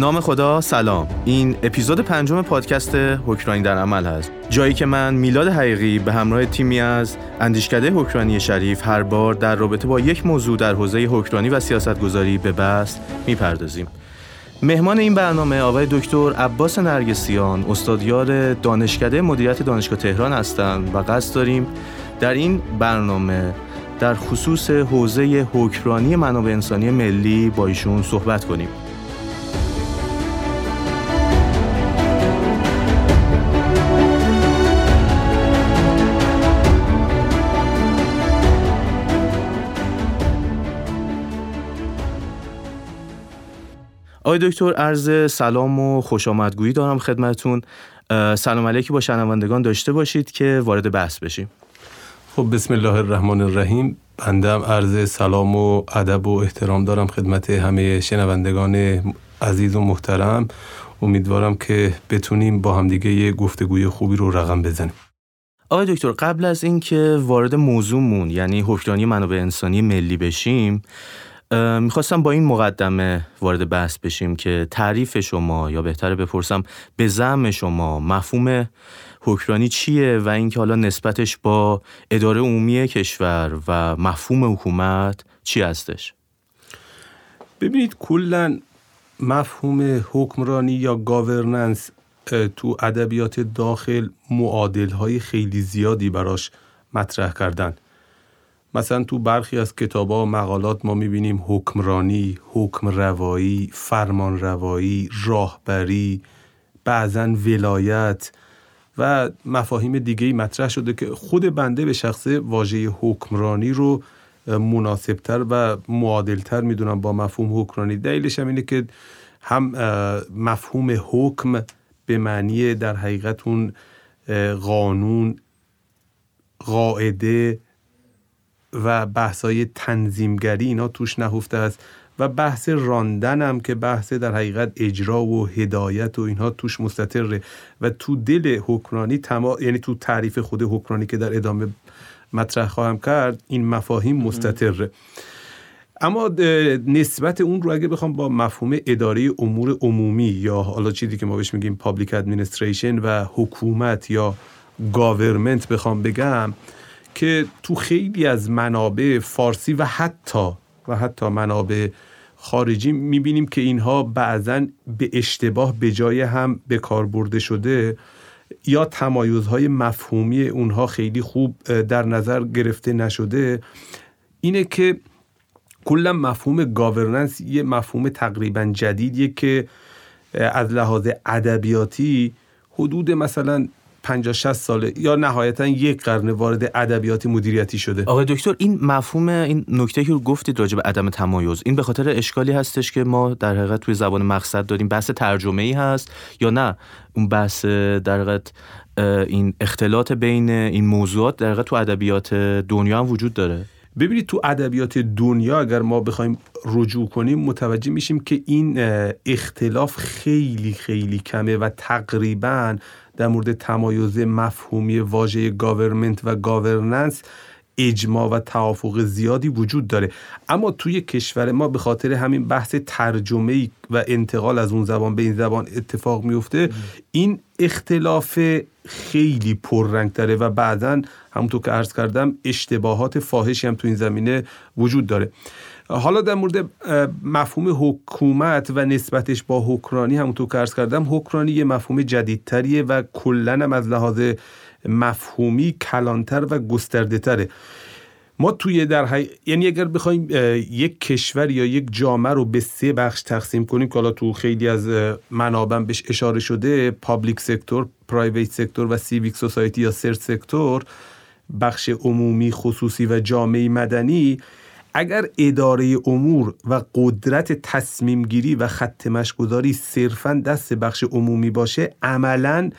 نام خدا سلام. این اپیزود پنجم پادکست حکرانی در عمل هست. جایی که من میلاد حقیقی به همراه تیمی از اندیشکده حکرانی شریف هر بار در رابطه با یک موضوع در حوزه حکرانی و سیاستگذاری به بحث می‌پردازیم. مهمان این برنامه آقای دکتر عباس نرگسیان استادیار دانشکده مدیریت دانشگاه تهران هستند و قصد داریم در این برنامه در خصوص حوزه حکرانی منابع انسانی ملی با ایشون صحبت کنیم. آقای دکتر عرض سلام و خوش آمدگویی دارم خدمتون. سلام علیکی با شنوندگان داشته باشید که وارد بحث بشیم. خب بسم الله الرحمن الرحیم. بندم عرض سلام و ادب و احترام دارم خدمت همه شنوندگان عزیز و محترم. امیدوارم که بتونیم با همدیگه یه گفتگوی خوبی رو رقم بزنیم. آقای دکتر قبل از اینکه وارد موضوعمون یعنی حکمرانی منابع انسانی ملی بشیم می‌خواستم با این مقدمه وارد بحث بشیم که تعریف شما یا بهتره بپرسم به زم شما مفهوم حکمرانی چیه و اینکه حالا نسبتش با اداره عمومی کشور و مفهوم حکومت چی هستش؟ ببینید کلا مفهوم حکمرانی یا گاورننس تو ادبیات داخل معادل های خیلی زیادی براش مطرح کردن. مثلا تو برخی از کتابا و مقالات ما می‌بینیم حکمرانی، حکم روایی، فرمان روایی، راهبری، بعضا ولایت و مفاهیم دیگه مطرح شده که خود بنده به شخص واژه حکمرانی رو مناسبتر و معادلتر می‌دونم با مفهوم حکمرانی. دلیلش هم اینه که هم مفهوم حکم به معنی در حقیقت اون قانون قاعده و بحثای تنظیمگری اینا توش نهفته است و بحث راندن هم که بحث در حقیقت اجرا و هدایت و اینها توش مستطره و تو دل حکمرانی تما... یعنی تو تعریف خود حکمرانی که در ادامه مطرح خواهم کرد این مفاهیم مستطره. اما نسبت اون رو اگه بخوام با مفهوم اداره امور عمومی یا حالا چیزی که ما بهش میگیم پابلیک ادمنستریشن و حکومت یا government بخوام بگم که تو خیلی از منابع فارسی و حتی و حتی منابع خارجی می‌بینیم که اینها بعضا به اشتباه به جای هم به کار برده شده یا تمایزهای مفهومی اونها خیلی خوب در نظر گرفته نشده. اینه که کلا مفهوم governance یه مفهوم تقریبا جدیدیه که از لحاظ ادبیاتی حدود مثلا 50 60 ساله یا نهایتا یک قرن وارد ادبیات مدیریتی شده. آقای دکتر این مفهوم این نکته که گفتید راجع به عدم تمایز این به خاطر اشکالی هستش که ما در حقیقت توی زبان مقصد داریم. بحث ترجمه ای هست یا نه؟ اون بحث در حقیقت این اختلاط بین این موضوعات در حقیقت تو ادبیات دنیا هم وجود داره. ببینید تو ادبیات دنیا اگر ما بخوایم رجوع کنیم متوجه میشیم که این اختلاف خیلی خیلی کمه و تقریبا در مورد تمایز مفهومی واژه government و governance اجماع و توافق زیادی وجود داره. اما توی کشور ما به خاطر همین بحث ترجمه و انتقال از اون زبان به این زبان اتفاق میفته این اختلاف خیلی پررنگ داره و بعدا همونطور که عرض کردم اشتباهات فاحشی هم تو این زمینه وجود داره. حالا در مورد مفهوم حکومت و نسبتش با حکمرانی همونطور که عرض کردم حکمرانی یه مفهوم جدیدتریه و کلا هم از لحاظ مفهومی کلانتر و گسترده تره ما توی در حی... یعنی اگر بخوایم یک کشور یا یک جامعه رو به سه بخش تقسیم کنیم که حالا تو خیلی از منابع بهش اشاره شده public sector private sector و civic society یا third sector بخش عمومی خصوصی و جامعه مدنی اگر اداره امور و قدرت تصمیم گیری و خط مشگذاری صرفا دست بخش عمومی باشه عملا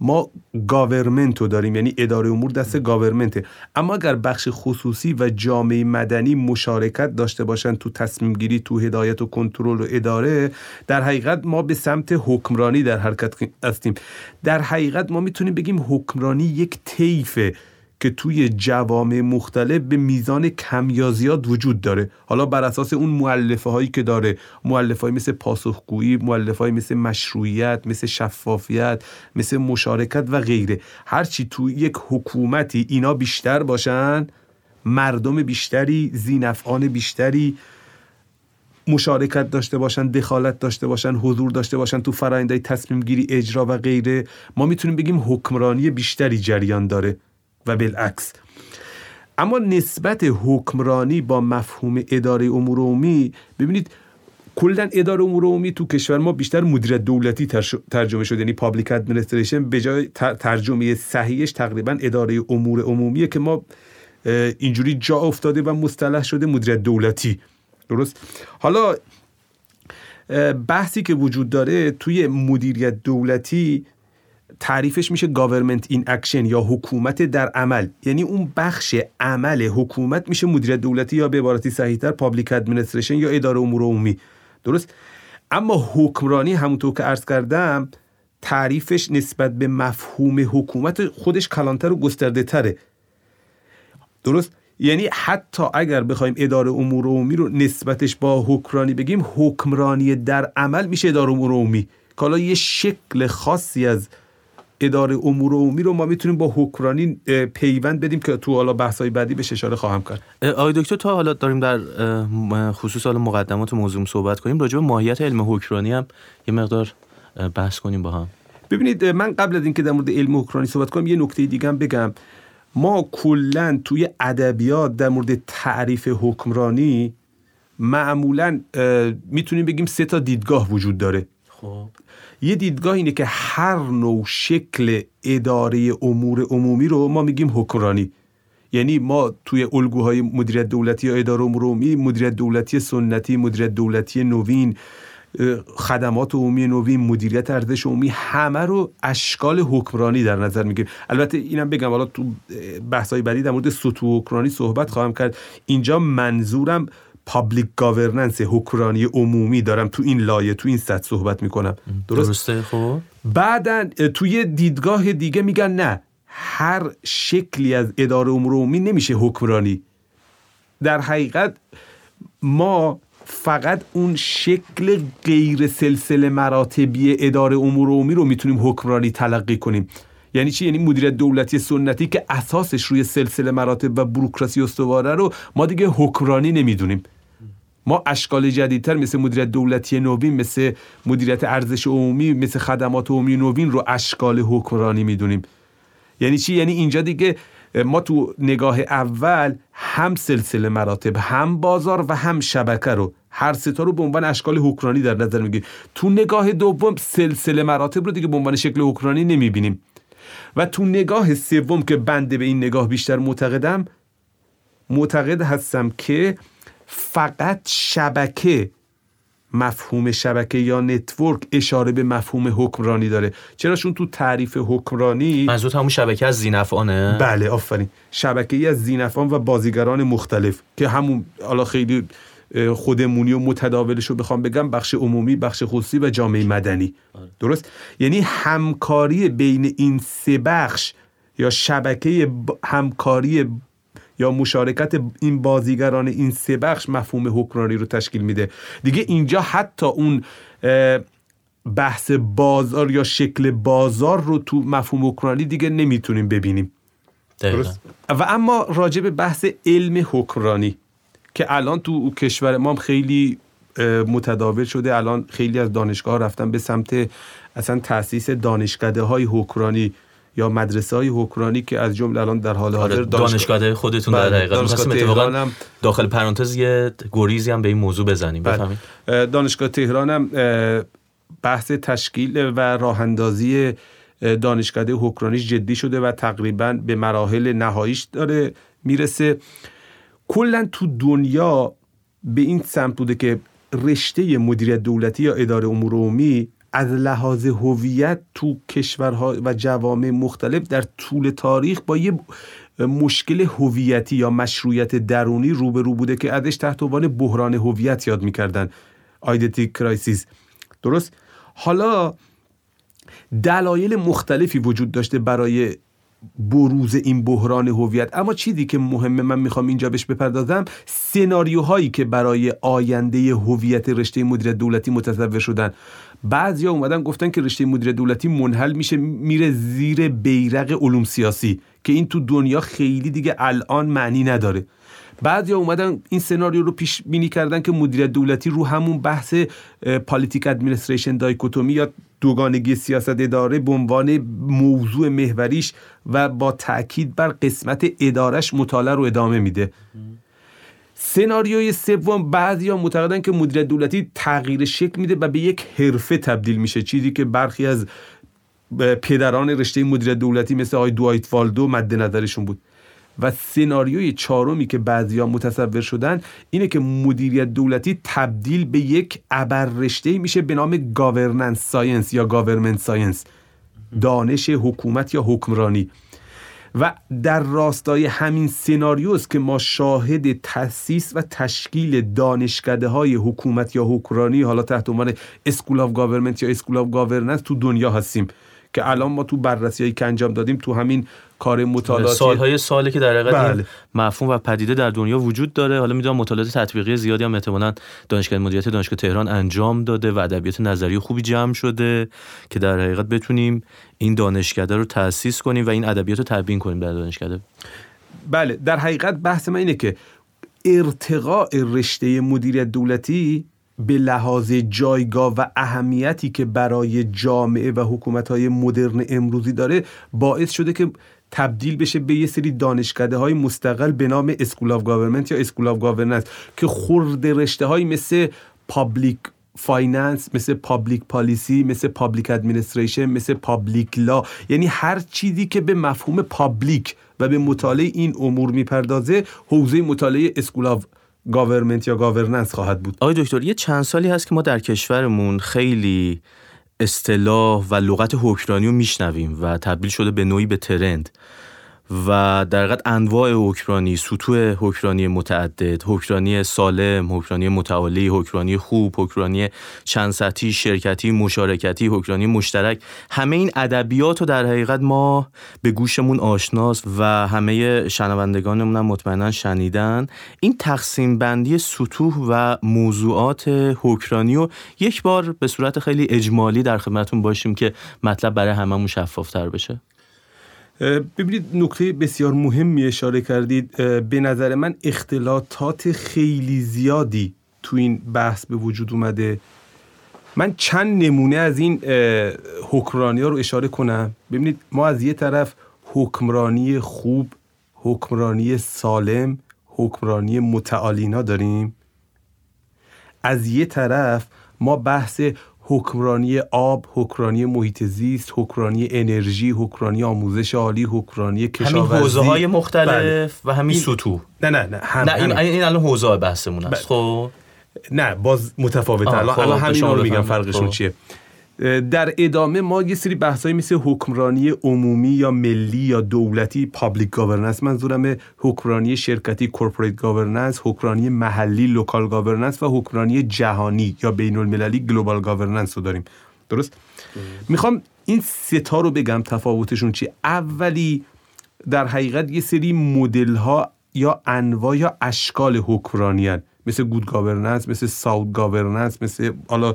ما گاورمنت رو داریم. یعنی اداره امور دست گاورمنته. اما اگر بخش خصوصی و جامعه مدنی مشارکت داشته باشن تو تصمیم گیری تو هدایت و کنترل و اداره در حقیقت ما به سمت حکمرانی در حرکت هستیم. در حقیقت ما می‌تونیم بگیم حکمرانی یک طیفه. که توی جوامع مختلف به میزان کم یا زیاد وجود داره. حالا بر اساس اون معلفه هایی که داره معلفه های مثل پاسخگویی معلفه های مثل مشروعیت مثل شفافیت مثل مشارکت و غیره. هرچی توی یک حکومتی اینا بیشتر باشن مردم بیشتری زینفعان بیشتری مشارکت داشته باشن دخالت داشته باشن حضور داشته باشن تو فرآیندهای تصمیم گیری اجرا و غیره. ما می‌تونیم بگیم حکمرانی بیشتری جریان داره. و بالعکس. اما نسبت حکمرانی با مفهوم اداره امور عمومی ببینید کلا اداره امور عمومی تو کشور ما بیشتر مدیریت دولتی ترجمه شده یعنی public administration به جای ترجمه صحیحش تقریبا اداره امور عمومیه که ما اینجوری جا افتاده و مصطلح شده مدیریت دولتی. درست؟ حالا بحثی که وجود داره توی مدیریت دولتی تعریفش میشه government in action یا حکومت در عمل. یعنی اون بخش عمل حکومت میشه مدیریت دولتی یا به عبارتی صحیحتر public administration یا اداره امور عمومی. درست؟ اما حکمرانی همونطور که عرض کردم تعریفش نسبت به مفهوم حکومت خودش کلانتر و گسترده تره. درست؟ یعنی حتی اگر بخوایم اداره امور عمومی رو نسبتش با حکمرانی بگیم حکمرانی در عمل میشه اداره امور عمومی. حالا یه شکل خاصی از اداره امور عمومی رو ما می‌تونیم با حکمرانی پیوند بدیم که تو حالا بحث‌های بعدی بهش اشاره خواهم کرد. آقای دکتر تا حالا داریم در خصوص حالا مقدمات موضوع صحبت کنیم راجع به ماهیت علم حکمرانی هم یه مقدار بحث کنیم با هم. ببینید من قبل از اینکه در مورد علم حکمرانی صحبت کنم یه نکته دیگه هم بگم. ما کلا توی ادبیات در مورد تعریف حکمرانی معمولا می‌تونیم بگیم سه تا دیدگاه وجود داره. خب. یه دیدگاه اینه که هر نوع شکل اداره امور عمومی رو ما میگیم حکمرانی. یعنی ما توی الگوهای مدیریت دولتی یا اداره امور عمومی مدیریت دولتی سنتی مدیریت دولتی نوین خدمات عمومی نوین مدیریت ارزش عمومی همه رو اشکال حکمرانی در نظر می‌گیریم. البته اینم بگم حالا تو بحث‌های بعدی در مورد سطوح حکمرانی صحبت خواهم کرد. اینجا منظورم public governance حکمرانی عمومی دارم تو این لایه تو این سطح صحبت می‌کنم. درست؟ درسته خب. بعدا توی دیدگاه دیگه میگن نه هر شکلی از اداره امور عمومی نمیشه حکمرانی. در حقیقت ما فقط اون شکل غیر سلسله مراتبی اداره امور عمومی رو می‌تونیم حکمرانی تلقی کنیم. یعنی چی؟ یعنی مدیریت دولتی سنتی که اساسش روی سلسله مراتب و بروکراسی استواره رو ما دیگه حکمرانی نمی‌دونیم. ما اشکال جدیدتر مثل مدیریت دولتی نوین مثل مدیریت ارزش عمومی مثل خدمات عمومی نوین رو اشکال حکمرانی می‌دونیم. یعنی چی؟ یعنی اینجا دیگه ما تو نگاه اول هم سلسله مراتب هم بازار و هم شبکه رو هر ستا رو به عنوان اشکال حکمرانی در نظر می‌گیریم. تو نگاه دوم سلسله مراتب رو دیگه به عنوان شکل حکمرانی نمی‌بینیم. و تو نگاه سوم که بنده به این نگاه بیشتر معتقدم معتقد هستم که فقط شبکه مفهوم شبکه یا نتورک اشاره به مفهوم حکمرانی داره. چرا چون تو تعریف حکمرانی منظور همون شبکه از زینفانه؟ بله آفرین. شبکه ای از زینفان و بازیگران مختلف که همون حالا خیلی خودمونی و متداولش رو بخوام بگم بخش عمومی بخش خصوصی و جامعه مدنی. آره. درست؟ یعنی همکاری بین این سه بخش یا شبکه همکاری یا مشارکت این بازیگران این سه بخش مفهوم حکمرانی رو تشکیل میده. دیگه اینجا حتی اون بحث بازار یا شکل بازار رو تو مفهوم حکمرانی دیگه نمی‌تونیم ببینیم. درست؟ و اما راجع به بحث علم حکمرانی که الان تو کشور ما خیلی متداول شده. الان خیلی از دانشگاه رفتن به سمت اصلا تاسیس دانشکده های حکمرانی. یا مدرسه های حکمرانی که از جمله الان در حال حاضر آره، دانشگاه خودتون در بله، دقیقا. داخل پرانتز یه گریزی هم به این موضوع بزنیم. بله. بفهمید دانشگاه تهران هم بحث تشکیل و راه اندازی دانشکده حکمرانیش جدی شده و تقریبا به مراحل نهاییش داره می‌رسه. کلا تو دنیا به این سمت بوده که رشته مدیریت دولتی یا اداره امور عمومی از لحاظ هویت تو کشورها و جوامع مختلف در طول تاریخ با یه مشکل هویتی یا مشروعیت درونی روبرو بوده که ازش تحت عنوان بحران هویت یاد می‌کردن. identity crisis درست؟ حالا دلایل مختلفی وجود داشته برای بروز این بحران هویت. اما چیزی که مهمه من می‌خوام اینجا بهش بپردازم سناریوهایی که برای آینده هویت رشته مدیریت دولتی متصور شدن. بعضیا اومدن گفتن که رشته مدیریت دولتی منحل میشه میره زیر بیرق علوم سیاسی که این تو دنیا خیلی دیگه الان معنی نداره. بعد یا اومدن این سناریو رو پیش بینی کردن که مدیریت دولتی رو همون بحث پالیتیک ادمنستریشن دایکوتومی یا دوگانگی سیاست اداره به عنوان موضوع محوریش و با تاکید بر قسمت ادارش مطالعه رو ادامه میده. سناریوی سوم بعضیا معتقدن که مدیریت دولتی تغییر شکل میده و به یک حرفه تبدیل میشه. چیزی که برخی از پدران رشته مدیریت دولتی مثل آقای دوایت والدو مد نظرشون بود. و سناریوی چهارمی که بعضیا متصور شدن اینه که مدیریت دولتی تبدیل به یک ابر رشته میشه به نام governance science یا government science دانش حکومت یا حکمرانی. و در راستای همین سناریوست که ما شاهد تاسیس و تشکیل دانشکده های حکومت یا حکمرانی حالا تحت عنوان school of government یا school of governance تو دنیا هستیم. که الان ما تو بررسی که انجام دادیم تو همین کار مطالعاتی سالهای سالی که در حقیقت بله. مفهوم و پدیده در دنیا وجود داره حالا می‌دونم مطالعات تطبیقی زیادی هم احتمالاً دانشگاه مدیریت دانشگاه تهران انجام داده و ادبیات نظری خوبی جمع شده که در حقیقت بتونیم این دانشکده رو تأسیس کنیم و این ادبیات رو تبیین کنیم در دانشکده بله در حقیقت بحث من اینه که ارتقاء رشته مدیریت دولتی به لحاظ جایگاه و اهمیتی که برای جامعه و حکومت‌های مدرن امروزی داره باعث شده که تبدیل بشه به یه سری دانشکده های مستقل به نام school of government یا school of governance که خرده رشته های مثل public finance مثل public policy مثل public administration مثل public law یعنی هر چیزی که به مفهوم public و به مطالعه این امور می‌پردازه حوزه مطالعه school of government یا governance خواهد بود. آقای دکتر یه چند سالی هست که ما در کشورمون خیلی اصطلاح و لغت حکمرانی رو میشنویم و تبدیل شده به نوعی به ترند و در حقیقت انواع حکمرانی سطوح حکمرانی متعدد حکمرانی سالم حکمرانی متعالی حکمرانی خوب حکمرانی چند سطحی شرکتی مشارکتی حکمرانی مشترک. همه این ادبیات رو در حقیقت ما به گوشمون آشناست و همه شنوندگانمون هم مطمئنا شنیدن. این تقسیم بندی سطوح و موضوعات حکمرانی رو یک بار به صورت خیلی اجمالی در خدمتتون باشیم که مطلب برای هممون شفافتر بشه. ببینید نکته بسیار مهمی اشاره کردید به نظر من اختلاطات خیلی زیادی تو این بحث به وجود اومده. من چند نمونه از این حکمرانی ها رو اشاره کنم. ببینید ما از یه طرف حکمرانی خوب حکمرانی سالم حکمرانی متعالی اینا داریم. از یه طرف ما بحث حکمرانی آب، حکمرانی محیط زیست، حکمرانی انرژی، حکمرانی آموزش عالی، حکمرانی کشاورزی. همین حوزه های مختلف بله. و همین سطوح. نه نه نه هم نه این, این الان حوزه بحثمون است. بله. خب؟ نه باز متفاوته. الان, خب، الان همین رو میگم فرقشون خب. چیه؟ در ادامه ما یه سری بحثایی مثل حکمرانی عمومی یا ملی یا دولتی public governance منظورم حکمرانی شرکتی corporate governance حکمرانی محلی local governance و حکمرانی جهانی یا بین المللی global governance رو داریم. درست؟ می‌خوام این ستا رو بگم تفاوتشون چی اولی در حقیقت یه سری مدل ها یا انواع یا اشکال حکمرانی مثل good governance مثل sound governance مثل حالا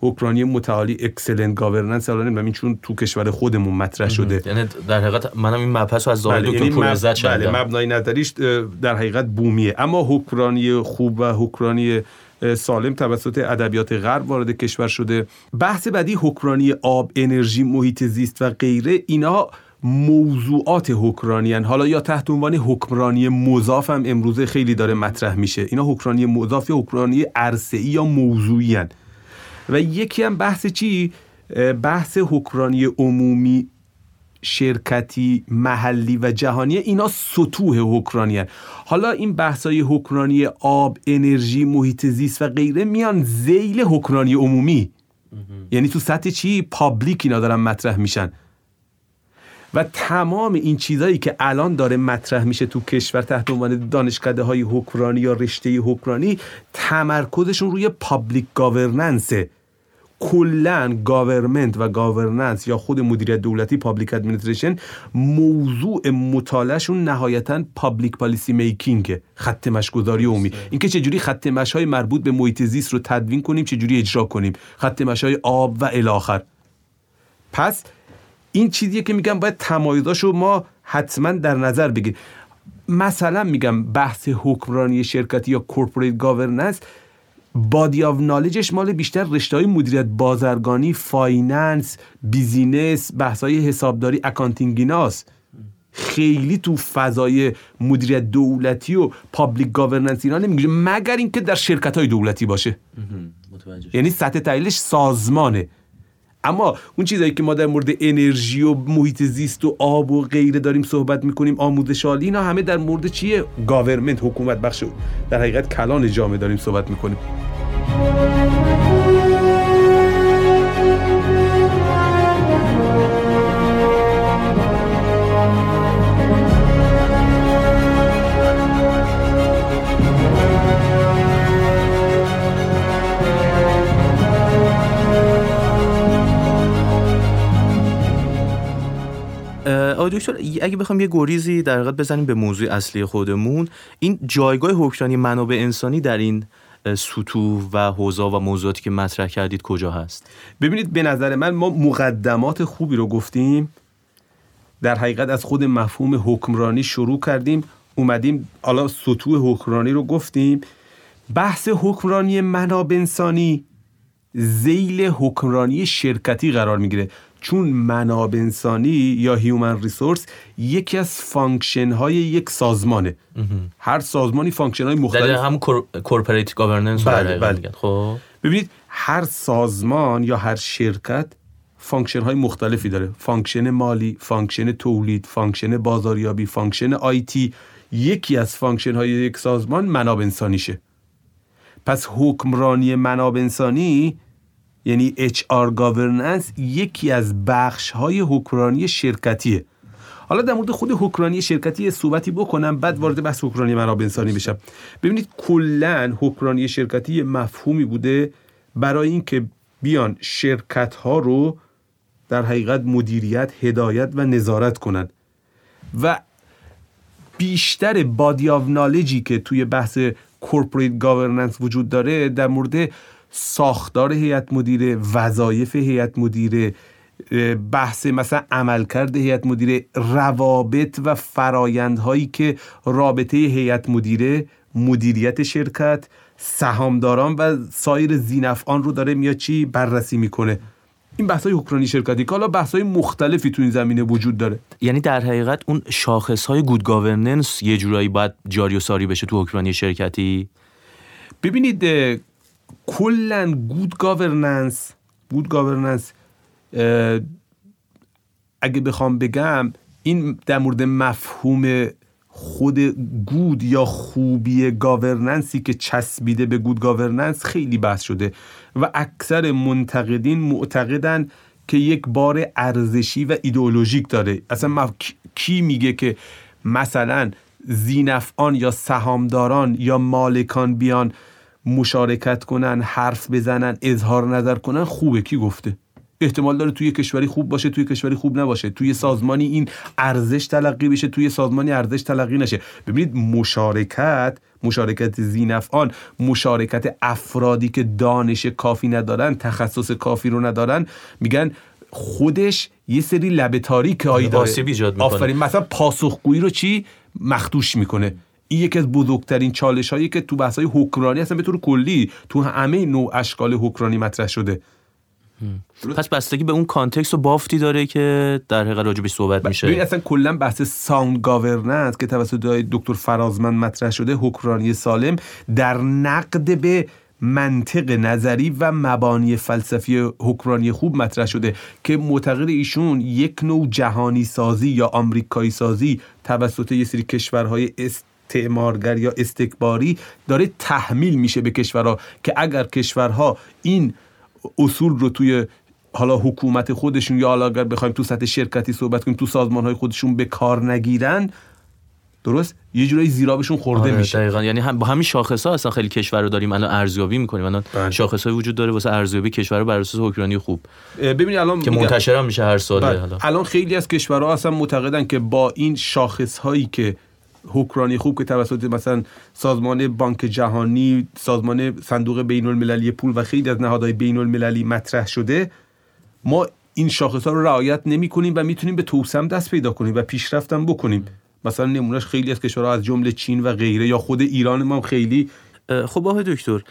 حکمرانی متعالی excellent governance حالا نمی‌دونم این چون تو کشور خودمون مطرح شده. یعنی در حقیقت منم این مبحث رو از زاهد بله. دکتر یعنی بله مبنای نظریش در حقیقت بومیه. اما حکمرانی خوب و حکمرانی سالم توسط ادبیات غرب وارد کشور شده. بحث بعدی حکمرانی آب انرژی محیط زیست و غیره اینا موضوعات حکمرانی حالا یا تحت عنوان حکمرانی مضاف هم امروزه خیلی داره مطرح میشه. اینا حکمرانی مضاف یا حکمرانی ای یا موضوعی هن. و یکی هم بحث چی؟ بحث حکمرانی عمومی شرکتی محلی و جهانی. اینا سطوح حکمرانی حالا این بحثای حکمرانی آب انرژی محیط زیست و غیره میان ذیل حکمرانی عمومی. یعنی تو سطح چی؟ public اینا دارن مطرح میشن. و تمام این چیزهایی که الان داره مطرح میشه تو کشور تحت عنوان دانشکده های حکمرانی یا رشته حکمرانی تمرکزشون روی public governance ه کلا government و governance یا خود مدیریت دولتی public administration موضوع مطالعهشون نهایتا public policy making خط مشی گذاری عمومی. اینکه چجوری خط مشی های مربوط به محیط زیست رو تدوین کنیم چجوری اجرا کنیم. خط مشی های آب و الاخر پس این چیزیه که میگم باید تمایزاشو ما حتما در نظر بگیریم. مثلا میگم بحث حکمرانی شرکتی یا corporate governance body of knowledge ش مال بیشتر رشته های مدیریت بازرگانی finance business بحث های حسابداری accounting ایناست خیلی تو فضای مدیریت دولتی و public governance اینا نمیگه مگر اینکه در شرکت های دولتی باشه. یعنی سطح تحلیلش سازمانه. اما اون چیزایی که ما در مورد انرژی و محیط زیست و آب و غیره داریم صحبت می‌کنیم آموزش عالی اینا همه در مورد چیه؟ government حکومت بخش در حقیقت کلان جامعه داریم صحبت می‌کنیم. دکتر اگه بخوام یه گریزی در حقیقت بزنیم به موضوع اصلی خودمون این جایگاه حکمرانی منابع انسانی در این سطوح و حوزه و موضوعاتی که مطرح کردید کجا هست؟ ببینید به نظر من ما مقدمات خوبی رو گفتیم در حقیقت از خود مفهوم حکمرانی شروع کردیم اومدیم حالا سطوح حکمرانی رو گفتیم. بحث حکمرانی منابع انسانی زیل حکمرانی شرکتی قرار می‌گیره. چون منابع انسانی یا human resource یکی از function های یک سازمانه. هر سازمانی function های مختلف هم corporate governance بله بله. خب. ببینید هر سازمان یا هر شرکت function های مختلفی داره. function مالی function تولید function بازاریابی function IT یکی از function های یک سازمان منابع انسانیشه. پس حکمرانی منابع انسانی یعنی HR governance یکی از بخش های حکمرانی شرکتیه. حالا در مورد خود حکمرانی شرکتی صحبتی بکنم بعد وارد بحث حکمرانی منابع انسانی بشم. ببینید کلا حکمرانی شرکتی مفهومی بوده برای اینکه بیان شرکت ها رو در حقیقت مدیریت هدایت و نظارت کنند. و بیشتر بادی آف نالجی که توی بحث corporate governance وجود داره در مورد ساختار هیئت مدیره وظایف هیئت مدیره بحث مثلا عملکرد هیئت مدیره روابط و فرایندهایی که رابطه هیئت مدیره مدیریت شرکت سهامداران و سایر ذینفعان رو داره میاد چی؟ بررسی می‌کنه. این بحث های حکمرانی شرکتی که حالا بحث های مختلفی تو این زمینه وجود داره. یعنی در حقیقت اون شاخص های good governance یه جورایی باید جاری و ساری بشه تو حکمرانی شرکتی؟ ببینید کلا good governance good governance اگه بخوام بگم این در مورد مفهوم خود good یا خوبی governance ی که چسبیده به good governance خیلی بحث شده. و اکثر منتقدین معتقدن که یک بار ارزشی و ایدئولوژیک داره. اصلا کی میگه که مثلا زینفعان یا سهامداران یا مالکان بیان مشارکت کنن حرف بزنن اظهار نظر کنن خوبه. کی گفته؟ احتمال داره توی کشوری خوب باشه توی کشوری خوب نباشه. توی سازمانی این ارزش تلقی بشه توی سازمانی ارزش تلقی نشه. ببینید مشارکت مشارکت زینفعان مشارکت افرادی که دانش کافی ندارن تخصص کافی رو ندارن میگن خودش یه سری لبه تاریک هایی داره آفرین مثلا پاسخگویی رو چی؟ مخدوش می‌کنه. این یکی از بزرگترین چالش هایی که تو بحث های حکمرانی هستن به طور کلی تو همه نوع اشکال حکمرانی مطرح شده. پس بستگی به اون context و بافتی داره که در حقیقت راجبش صحبت میشه. ببین اصلا کلا بحث sound governance که توسط دکتر فرازمند مطرح شده حکمرانی سالم در نقد به منطق نظری و مبانی فلسفی حکمرانی خوب مطرح شده که معتقد ایشون یک نوع جهانی سازی یا آمریکایی سازی توسط یه سری کشورهای است استعمارگر یا استکباری داره تحمیل میشه به کشورها که اگر کشورها این اصول رو توی حالا حکومت خودشون یا حالا اگر بخوایم تو سطح شرکتی صحبت کنیم تو سازمان های خودشون به کار نگیرن درست؟ یه جورایی زیرابشون خورده آره میشه. دقیقاً. یعنی هم با همین شاخص ها اصلا خیلی کشور رو داریم الان ارزیابی می‌کنیم. الان بله. شاخص های وجود داره واسه ارزیابی کشور بر اساس حکمرانی خوب. ببینید الان که منتشر میشه هر سال بله. الان خیلی از کشورها اصلا معتقدن که با این شاخص هایی که حکمرانی خوب که توسط مثلا سازمان بانک جهانی سازمان صندوق بین المللی پول و خیلی از نهادهای بین المللی مطرح شده ما این شاخص ها رو رعایت نمی کنیم و می‌تونیم به توسعه دست پیدا کنیم و پیشرفتم بکنیم. مثلا نمونهش خیلی از کشورها از جمله چین و غیره یا خود ایران ما خیلی خب آقای دکتر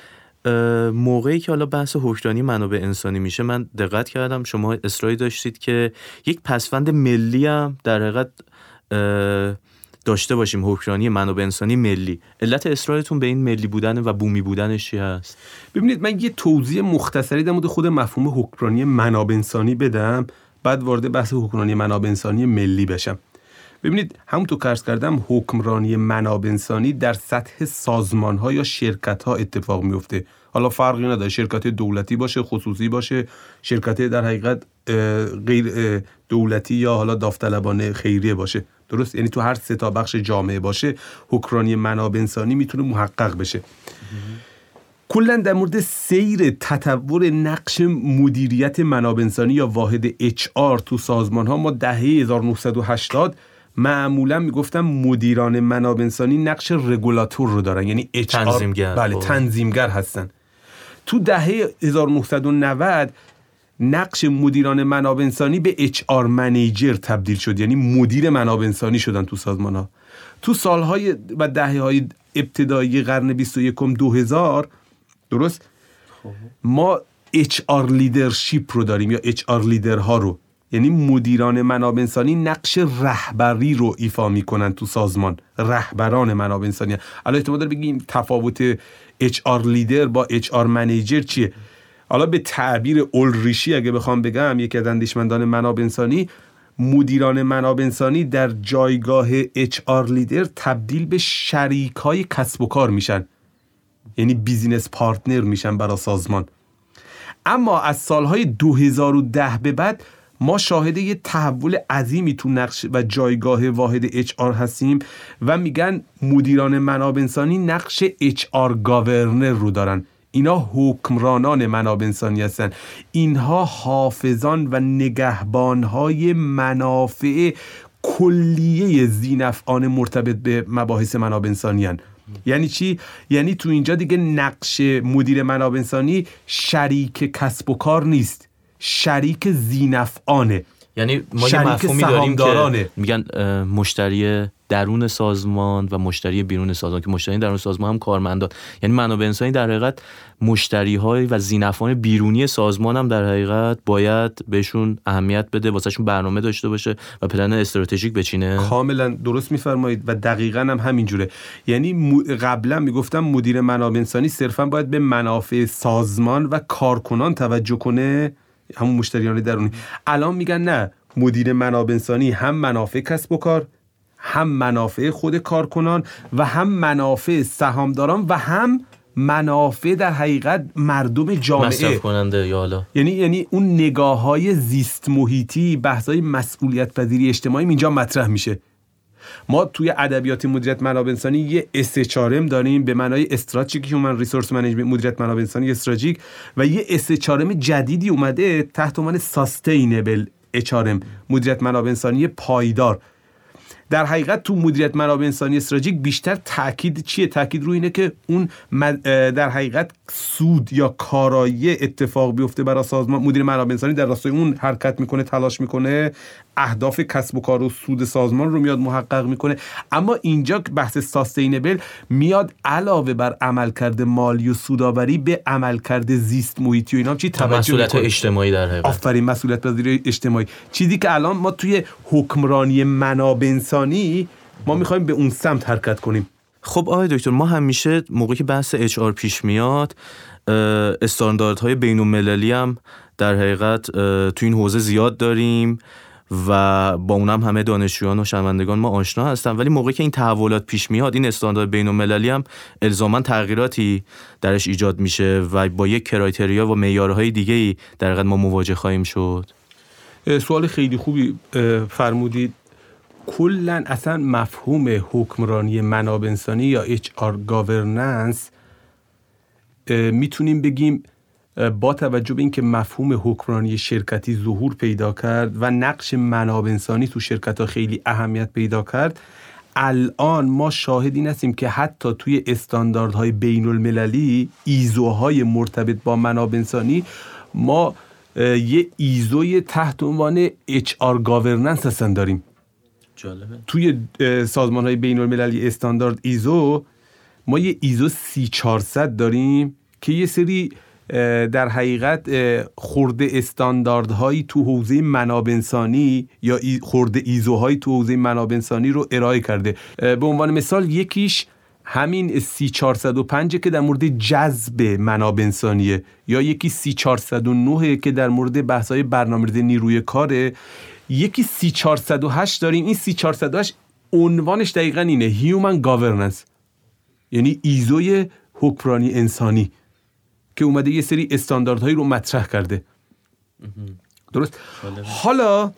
موقعی که حالا بحث حکمرانی منابع انسانی میشه من دقت کردم شما اصراری داشتید که یک پسوند ملی هم در حقیقت داشته باشیم حکمرانی منابع انسانی ملی. علت اصرارتون به این ملی بودن و بومی بودنش چی هست؟ ببینید من یه توضیح مختصری در مورد خود مفهوم حکمرانی منابع انسانی بدم بعد وارد بحث حکمرانی منابع انسانی ملی بشم. ببینید همونطور که کردم حکمرانی منابع انسانی در سطح سازمان ها یا شرکت ها اتفاق میفته حالا فرقی نداره شرکت دولتی باشه خصوصی باشه شرکت در حقیقت غیر دولتی یا حالا داوطلبانه خیریه باشه. درست یعنی تو هر سه تا بخش جامعه باشه حکمرانی منابع انسانی می‌تونه محقق بشه کلا در مورد سیر تطور نقش مدیریت منابع انسانی یا واحد HR تو سازمان ها ما دهه 1980 معمولا می‌گفتم مدیران منابع انسانی نقش رگولاتور رو دارن یعنی HR تنظیمگر. بله خب. تنظیمگر هستن تو دهه 1990 نقش مدیران منابع انسانی به HR منیجر تبدیل شد. یعنی مدیر منابع انسانی شدن تو سازمان ها. تو سالهای و دهه های ابتدایی قرن 21 2000 درست؟ ما HR لیدرشپ رو داریم یا HR لیدرها رو. یعنی مدیران منابع انسانی نقش رهبری رو ایفا می‌کنن تو سازمان. رهبران منابع انسانی الان احتمال داره بگیم تفاوت HR leader با HR manager چیه؟ حالا به تعبیر اولریشی اگه بخوام بگم یکی از اندیشمندان منابع انسانی مدیران منابع انسانی در جایگاه HR leader تبدیل به شریک های کسب و کار میشن. یعنی business partner میشن برای سازمان. اما از سالهای 2010 به بعد ما شاهد یه تحول عظیمی تو نقش و جایگاه واحد HR هستیم و میگن مدیران منابع انسانی نقش HR گاورنر رو دارن. اینا حکمرانان منابع انسانی هستن. اینها حافظان و نگهبانهای منافع کلیه زینفعان مرتبط به مباحث منابع انسانی هن. یعنی چی؟ یعنی تو اینجا دیگه نقش مدیر منابع انسانی شریک کسب و کار نیست. شریک زینفعانه. یعنی ما یه مفهومی داریم سهامدارانه. که میگن مشتری درون سازمان و مشتری بیرون سازمان که مشتری درون سازمان هم کارمندان. یعنی منابع انسانی در حقیقت مشتری های و زینفعان بیرونی سازمان هم در حقیقت باید بهشون اهمیت بده واسهشون برنامه داشته باشه و پلن استراتژیک بچینه. کاملا درست میفرمایید و دقیقا هم همینجوره. یعنی قبلا می‌گفتم مدیر منابع انسانی صرفا باید به منافع سازمان و کارکنان توجه کنه. همون مشتریان درونی. الان میگن نه مدیر منابع انسانی هم منافع کسب و کار هم منافع خود کارکنان و هم منافع سهامداران و هم منافع در حقیقت مردم جامعه. مصرف کننده یا حالا؟ یعنی یعنی اون نگاه های زیست محیطی بحث های مسئولیت پذیری اجتماعی اینجا مطرح میشه. ما توی ادبیات مدیریت منابع انسانی یه SHRM داریم به معنای strategic human resource management مدیریت منابع انسانی استراتژیک و یه SHRM جدیدی اومده تحت عنوان sustainable HRM مدیریت منابع انسانی پایدار. در حقیقت تو مدیریت منابع انسانی استراتژیک بیشتر تاکید چیه؟ تاکید روی اینه که اون در حقیقت سود یا کارایی اتفاق بیفته برای سازمان. مدیر منابع انسانی در راستای اون حرکت می‌کنه تلاش می‌کنه اهداف کسب و کار و سود سازمان رو میاد محقق می‌کنه. اما اینجا بحث ساستینبل میاد علاوه بر عملکرد مالی و سوداوری به عملکرد زیست محیطی و اینا چی توجه مسئولیت می‌کنه اجتماعی در حقیقت. آفرین مسئولیت پذیری اجتماعی. چیزی که الان ما توی حکمرانی منابع انسانی ما می‌خوایم به اون سمت حرکت کنیم. خب آقای دکتر ما همیشه موقعی که بحث اچ آر پیش میاد استانداردهای بین المللی هم در حقیقت تو این حوزه زیاد داریم. و با اونم همه دانشجویان و شنوندگان ما آشنا هستن ولی موقعی که این تحولات پیش میاد این استاندارد بین المللی هم الزاما تغییراتی درش ایجاد میشه و با یک کرایتریا و معیارهای دیگه در حقیقت ما مواجه خواهیم شد. سوال خیلی خوبی فرمودید. کلا اصلا مفهوم حکمرانی منابع انسانی یا HR governance می‌تونیم بگیم با توجه به اینکه مفهوم حکمرانی شرکتی ظهور پیدا کرد و نقش منابع انسانی تو شرکت ها خیلی اهمیت پیدا کرد الان ما شاهد این هستیم که حتی توی استانداردهای بین المللی ایزوهای مرتبط با منابع انسانی ما یه ایزوی تحت عنوان HR governance هستن داریم جالبه. توی سازمان های بین المللی استاندارد ایزو ما یه ایزو 3400 داریم که یه سری در حقیقت خورده استانداردهایی تو حوزه منابع انسانی یا خورده ایزوهایی تو حوزه منابع انسانی رو ارائه کرده. به عنوان مثال یکیش همین سی 405 که در مورد جذب منابع انسانیه یا یکی سی 409 که در مورد بحث‌های برنامه‌ریزی نیروی کاره. یکی سی 408 داریم. این سی 408 عنوانش دقیقا اینه Human Governance یعنی ایزوی حکمرانی انسانی. که اومده یه سری استانداردهایی رو مطرح کرده. درست؟ حالا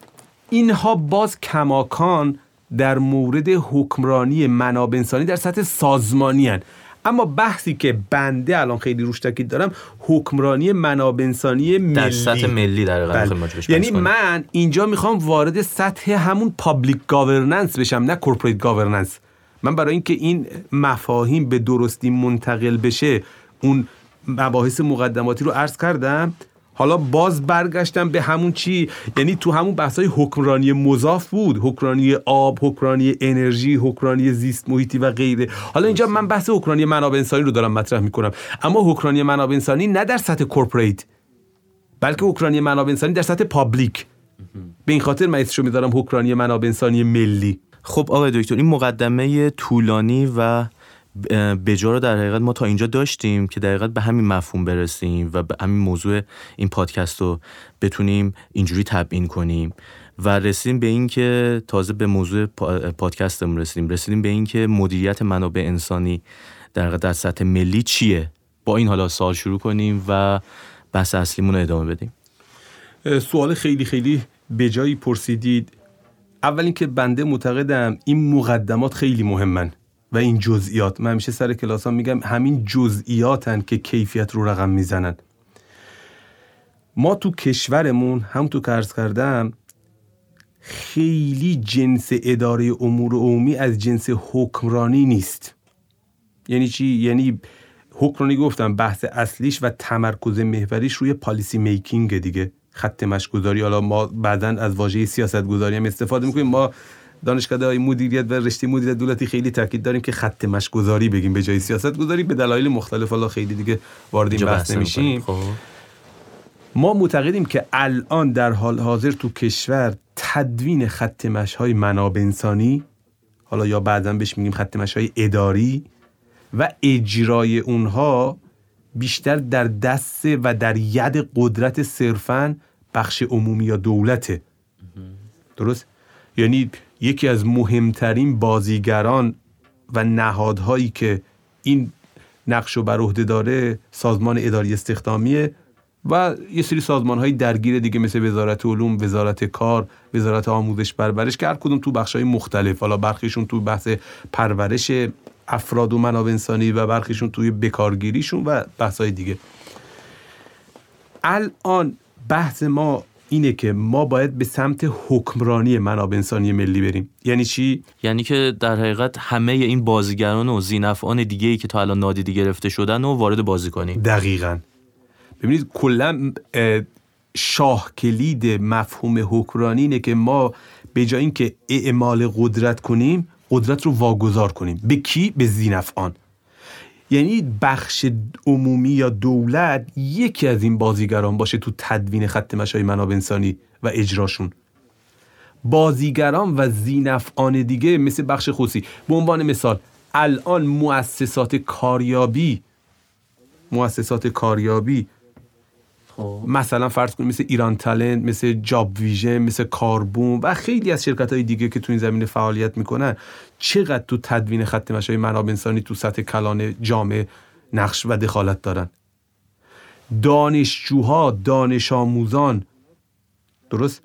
اینها باز کماکان در مورد حکمرانی منابع انسانی در سطح سازمانی هن. اما بحثی که بنده الان خیلی روش تاکید دارم حکمرانی منابع انسانی ملی. در سطح ملی در بله. یعنی من اینجا می‌خوام وارد سطح همون public governance بشم نه corporate governance من برای اینکه این مفاهیم به درستی منتقل بشه اون مباحث مقدماتی رو عرض کردم. حالا باز برگشتم به همون چی. یعنی تو همون بحثای حکمرانی مضاف بود. حکمرانی آب حکمرانی انرژی حکمرانی زیست محیطی و غیره. حالا اینجا من بحث حکمرانی منابع انسانی رو دارم مطرح می‌کنم. اما حکمرانی منابع انسانی نه در سطح corporate بلکه حکمرانی منابع انسانی در سطح پابلیک به این خاطر من اسمشو می‌ذارم حکمرانی منابع انسانی ملی. خب آقای دکتر این مقدمه طولانی و بجا رو در حقیقت ما تا اینجا داشتیم که در حقیقت به همین مفهوم برسیم و به همین موضوع این پادکست رو بتونیم اینجوری تبیین کنیم. و رسیدیم به این که تازه به موضوع پادکستمون رسیدیم. رسیدیم به این که مدیریت منابع انسانی در در سطح ملی چیه؟ با این حالا سوال شروع کنیم و بحث اصلیمون رو ادامه بدیم. سوال خیلی خیلی به جایی پرسیدید. اول اینکه بنده معتقدم این مقدمات خیلی مهمن. و این جزئیات. من همیشه سر کلاس ها میگم همین جزئیاتن که کیفیت رو رقم می‌زنن. ما تو کشورمون هم تو کرز کردم خیلی جنس اداره امور عمومی از جنس حکمرانی نیست. یعنی چی؟ یعنی حکمرانی گفتم بحث اصلیش و تمرکز محوریش روی پالیسی میکینگ دیگه خط مشگذاری حالا ما بعدا از واژه سیاست گذاری هم استفاده می‌کنیم. ما دانشکده های مدیریت و رشته مدیریت دولتی خیلی تاکید داریم که خط مشگذاری بگیم به جای سیاست گذاری به دلایل مختلف حالا خیلی دیگه وارد این بحث نمیشیم. خب. ما معتقدیم که الان در حال حاضر تو کشور تدوین خط های منابع انسانی حالا یا بعدا بهش میگیم خط های اداری و اجرای اونها بیشتر در دست و در ید قدرت صرفا بخش عمومی یا دولته. درست؟ یعنی یکی از مهمترین بازیگران و نهادهایی که این نقش و بر عهده داره سازمان اداری استخدامیه و یه سری سازمان های درگیر دیگه مثل وزارت علوم، وزارت کار، وزارت آموزش پرورش که هر کدوم تو بخش های مختلف. حالا برخیشون تو بحث پرورش افراد و منابع انسانی و برخیشون توی بکارگیریشون و بحث های دیگه. الان بحث ما اینه که ما باید به سمت حکمرانی منابع انسانی ملی بریم. یعنی چی؟ یعنی که در حقیقت همه این بازیگران و زینفعان دیگه ای که تا الان نادیده گرفته شدن و وارد بازی کنیم. دقیقا. ببینید کلا شاه کلید مفهوم حکمرانی اینه که ما به جای اینکه اعمال قدرت کنیم قدرت رو واگذار کنیم. به کی؟ به زینفعان. یعنی بخش عمومی یا دولت یکی از این بازیگران باشه تو تدوین خط مشای منابع انسانی و اجراشون. بازیگران و زینفعان دیگه مثل بخش خصوصی. به عنوان مثال الان مؤسسات کاریابی مؤسسات کاریابی خب. مثلا فرض کنید مثل ایران تالنت مثل جاب ویژن مثل کاربون و خیلی از شرکت های دیگه که تو این زمینه فعالیت می‌کنن. چقدر تو تدوین خط مشای منابع انسانی تو سطح کلان جامعه نقش و دخالت دارن؟ دانشجوها دانش آموزان درست؟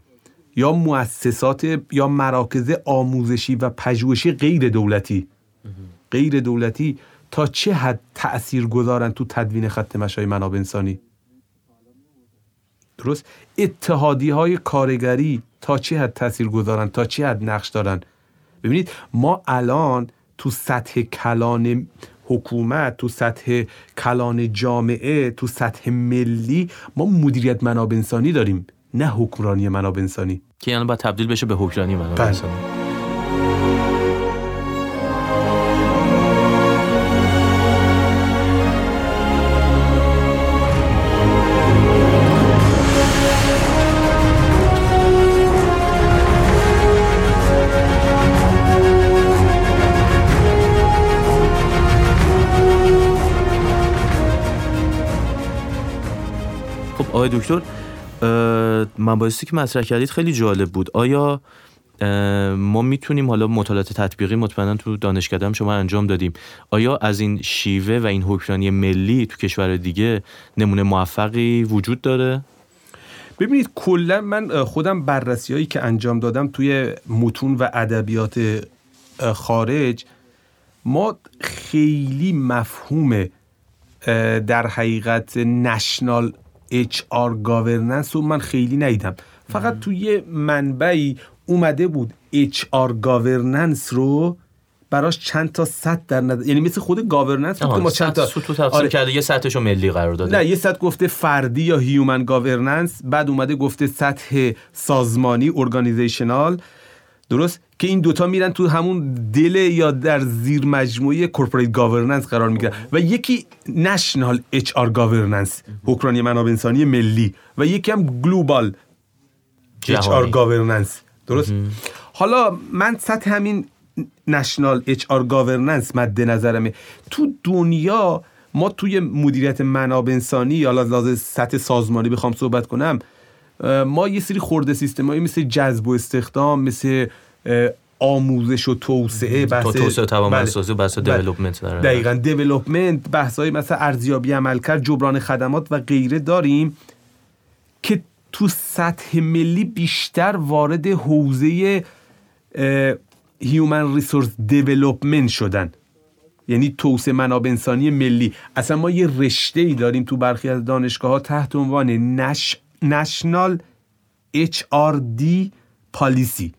یا مؤسسات یا مراکز آموزشی و پژوهشی غیر دولتی؟ غیر دولتی تا چه حد تأثیر گذارن تو تدوین خط مشای منابع انسانی درست؟ اتحادی های کارگری تا چه حد تأثیر گذارن؟ تا چه حد نقش دارن؟ ببینید ما الان تو سطح کلان حکومت تو سطح کلان جامعه تو سطح ملی ما مدیریت منابع انسانی داریم نه حکمرانی منابع انسانی که یعنی باید تبدیل بشه به حکمرانی منابع بله. انسانی آقای دکتر مباحثی که مطرح کردید خیلی جالب بود. آیا ما می‌تونیم حالا مطالعات تطبیقی مطمئنا تو دانشکده شما انجام دادیم. آیا از این شیوه و این حکمرانی ملی تو کشور دیگه نمونه موفقی وجود داره؟ ببینید کلا من خودم بررسی هایی که انجام دادم توی متون و ادبیات خارج ما خیلی مفهوم در حقیقت national HR governance رو من خیلی ندیدم. فقط توی منبعی اومده بود HR governance رو براش چند تا سطح در نظر یعنی مثل خود governance بود ما چند تا تو آره. کرده یه سطحشو ملی قرار داده. نه یه سطح گفته فردی یا human governance بعد اومده گفته سطح سازمانی organizational درست؟ که این دوتا میرن تو همون دل یا در زیر مجموعه corporate governance قرار می‌گیرن. و یکی national HR governance حکمرانی منابع انسانی ملی. و یکی هم global HR governance درست؟ حالا من سطح همین national HR governance مد نظرمه. تو دنیا ما توی مدیریت منابع انسانی یا لازم سطح سازمانی بخوام صحبت کنم ما یه سری خرده سیستمایی مثل جذب و استخدام مثل آموزش و توسعه بحث توسعه توانمندسازی و بحث development بله. دقیقاً. development بحث‌های مثل ارزیابی عملکرد جبران خدمات و غیره داریم که تو سطح ملی بیشتر وارد حوزه هیومن ریسورس دیولپمنت شدن. یعنی توسعه منابع انسانی ملی. اصلا ما یه رشته ای داریم تو برخی از دانشگاه ها تحت عنوان نش... نشنال دی پالیسی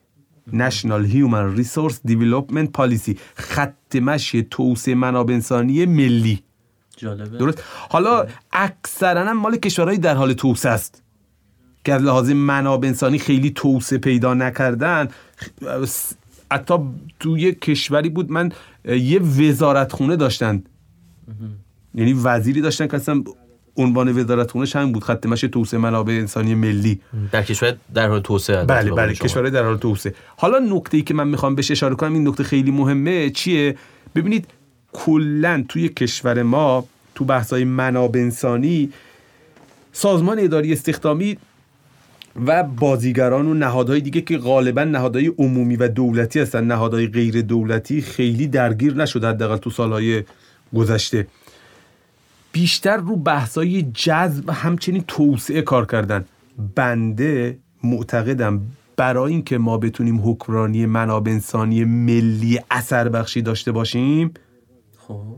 National Human Resource Development Policy. خط مشی توسعه منابع انسانی ملی. جالبه. درست؟ حالا اکثرا مال کشورهایی در حال توسعه است. که از لحاظ منابع انسانی خیلی توسعه پیدا نکردن. حتی توی کشوری بود من یه وزارت خونه داشتن یعنی وزیری داشتن که اصلا عنوان وزارت خونه همین بود خط مشی توسعه منابع انسانی ملی. در کشور در حال توسعه بله بله کشور در حال توسعه. حالا نکته ای که من می‌خوام بهش اشاره کنم این نکته خیلی مهمه. چیه؟ ببینید کلا توی کشور ما تو بحث‌های منابع انسانی سازمان اداری استخدامی و بازیگران و نهادهای دیگه که غالبا نهادهای عمومی و دولتی هستن نهادهای غیر دولتی خیلی درگیر نشده حداقل تو سالهای گذشته. بیشتر رو بحثای جذب و همچنین توسعه کار کردن. بنده معتقدم برای اینکه ما بتونیم حکمرانی منابع انسانی ملی اثر بخشی داشته باشیم خب.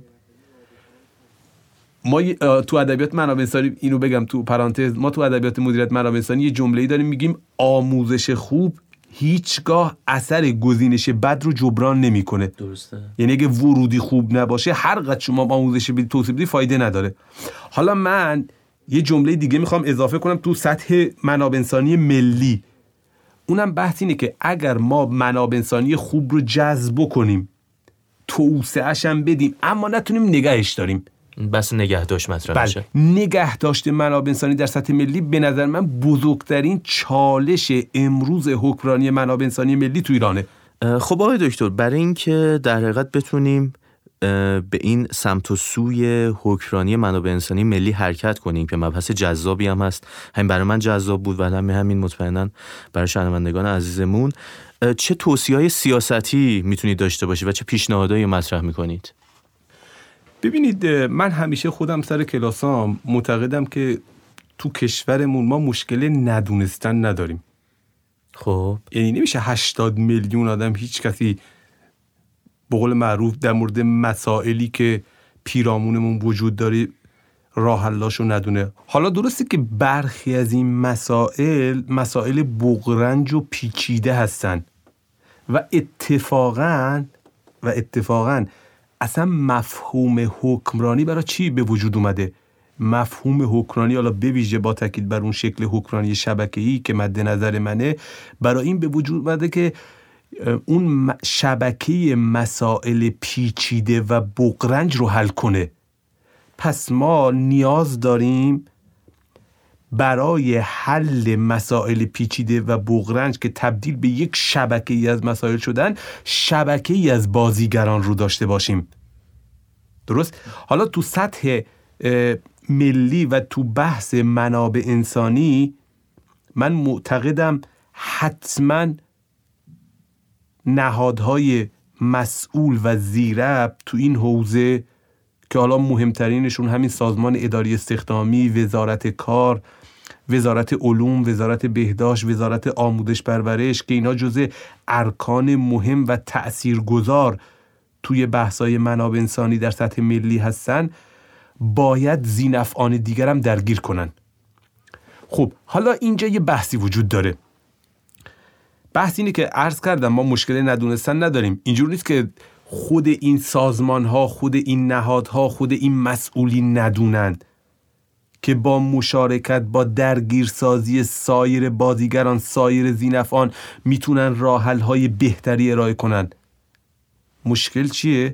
ما تو ادبیات منابع انسانی اینو بگم تو پرانتز ما تو ادبیات مدیریت منابع انسانی یه جمله‌ای داریم میگیم آموزش خوب هیچگاه اثر گزینش بد رو جبران نمی‌کنه. درسته. یعنی اگه ورودی خوب نباشه هر قد شما آموزش بدید توصیه بدید فایده نداره. حالا من یه جمله دیگه می‌خوام اضافه کنم تو سطح منابع انسانی ملی. اونم بحث اینه که اگر ما منابع انسانی خوب رو جذب کنیم توسعهش هم بدیم اما نتونیم نگهش داریم. بس نگهداشت مطرح بله. میشه. نگهداشت منابع انسانی در سطح ملی به نظر من بزرگترین چالش امروز حکمرانی منابع انسانی ملی تو ایرانه. خب آقای دکتر برای اینکه در حقیقت بتونیم به این سمت و سوی حکمرانی منابع انسانی ملی حرکت کنیم که مبحث جذابی هم هست. همین برای من جذاب بود و همین همین مطمئنا برای شنوندگان عزیزمون. چه توصیه های سیاستی می‌تونید داشته باشید و چه پیشنهادهایی مطرح می‌کنید؟ ببینید من همیشه خودم سر کلاسام معتقدم که تو کشورمون ما مشکل ندونستن نداریم. خب. یعنی نمیشه 80 میلیون آدم هیچ کسی به قول معروف در مورد مسائلی که پیرامونمون وجود داره راه حلاشو ندونه. حالا درسته که برخی از این مسائل مسائل بغرنج و پیچیده هستن. و اتفاقا و اتفاقا اصلا مفهوم حکمرانی برای چی به وجود اومده؟ مفهوم حکمرانی حالا بویژه با تاکید بر اون شکل حکمرانی شبکه‌ای که مد نظر منه برای این به وجود اومده که اون شبکه مسائل پیچیده و بغرنج رو حل کنه. پس ما نیاز داریم برای حل مسائل پیچیده و بغرنج که تبدیل به یک شبکه ای از مسائل شدن شبکه ای از بازیگران رو داشته باشیم درست؟ حالا تو سطح ملی و تو بحث منابع انسانی من معتقدم حتما نهادهای مسئول و زیرب تو این حوزه که حالا مهمترینشون همین سازمان اداری استخدامی وزارت کار وزارت علوم وزارت بهداشت وزارت آموزش پرورش که اینا جزء ارکان مهم و تاثیرگذار توی بحثای منابع انسانی در سطح ملی هستن باید زینفعان دیگرم درگیر کنن. خب حالا اینجا یه بحثی وجود داره. بحث اینه که عرض کردم ما مشکل ندونستن نداریم. اینجور نیست که خود این سازمان ها خود این نهادها خود این مسئولین ندونند که با مشارکت با درگیرسازی سایر بازیگران سایر زینفان می‌تونن راحل های بهتری ارائه کنند مشکل چیه؟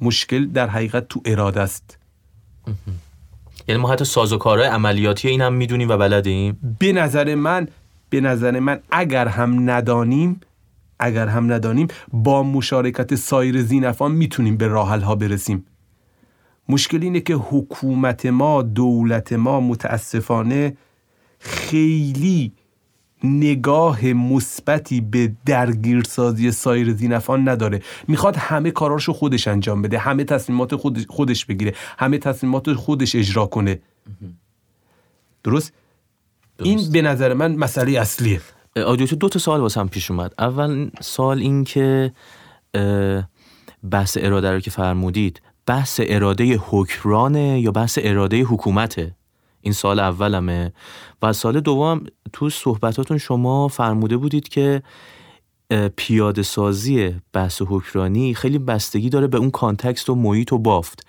مشکل در حقیقت تو اراده است. یعنی ما حتی سازوکارهای عملیاتی این هم می‌دونیم و بلدیم؟ به نظر من به نظر من اگر هم ندانیم اگر هم ندانیم با مشارکت سایر زینفان می‌تونیم به راحل ها برسیم. مشکل اینه که حکومت ما دولت ما متاسفانه خیلی نگاه مثبتی به درگیرسازی سایر زینفان نداره. می‌خواد همه کاراشو خودش انجام بده همه تصمیمات خودش, خودش بگیره همه تصمیمات خودش اجرا کنه. درست؟, این به نظر من مسئله اصلیه. آدیوتو دو تا سوال واسم پیش اومد. اول سوال این که بحث اراده رو که فرمودید بحث اراده حکرانه یا بحث اراده حکومته؟ این سال اولمه. و سال دوم تو صحبتاتون شما فرموده بودید که پیاده سازی بحث حکرانی خیلی بستگی داره به اون کانتکست و محیط و بافت.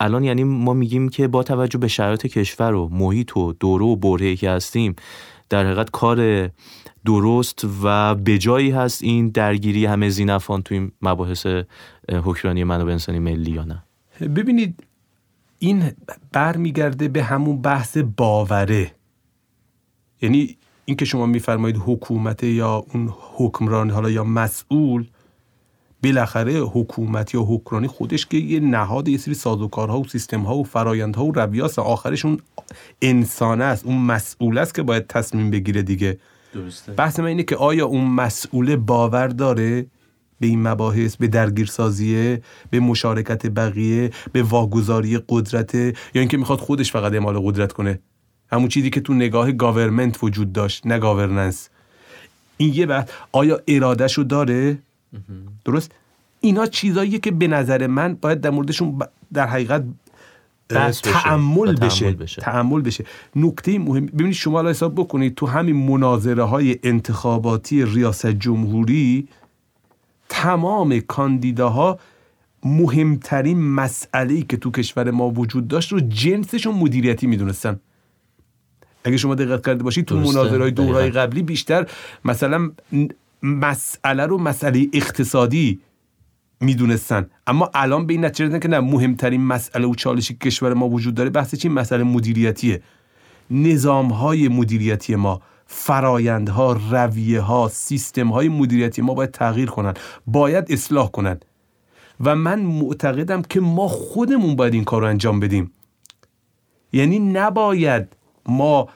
الان یعنی ما میگیم که با توجه به شرایط کشور و محیط و دوره و برهی که هستیم در حقیقت کار درست و به جایی هست این درگیری همه زینفان تو این مباحث حکرانی منابع انسانی ملی یا نه. ببینید این برمیگرده به همون بحث باوره. یعنی اینکه شما میفرمایید حکومت یا اون حکمران حالا یا مسئول بالاخره حکومت یا حکمرانی خودش که یه نهاد یه سری سازوکارها و سیستم ها و فرایندها و رویاس آخرش اون انسان است. اون مسئول است که باید تصمیم بگیره دیگه. درسته. بحث من اینه که آیا اون مسئول باور داره؟ به این مباحث به درگیرسازیه به مشارکت بقیه به واگذاری قدرت یا اینکه می‌خواد خودش فقط اعمال قدرت کنه. همون چیزی که تو نگاه government وجود داشت نه governance. این یه بعد آیا ارادهشو داره؟ درست؟ اینا چیزاییه که به نظر من باید در موردشون در حقیقت تامل بشه. بشه. تامل بشه. نکته مهم ببینید شما الان حساب بکنید تو همین مناظره های انتخاباتی ریاست جمهوری تمام کاندیداها مهمترین مسئله که تو کشور ما وجود داشت رو جنسشون مدیریتی می‌دونستن. اگه شما دقت کرده باشید تو مناظره های دورهای قبلی بیشتر مثلا مسئله رو مسئله اقتصادی می‌دونستن. اما الان به این نتیجه رسیدن که نه مهمترین مسئله و چالشی که کشور ما وجود داره بحث چی؟ مسئله مدیریتیه. نظام های مدیریتی ما. فرایندها رویه ها سیستم های مدیریتی ما باید تغییر کنن باید اصلاح کنن. و من معتقدم که ما خودمون باید این کار رو انجام بدیم. یعنی نباید ما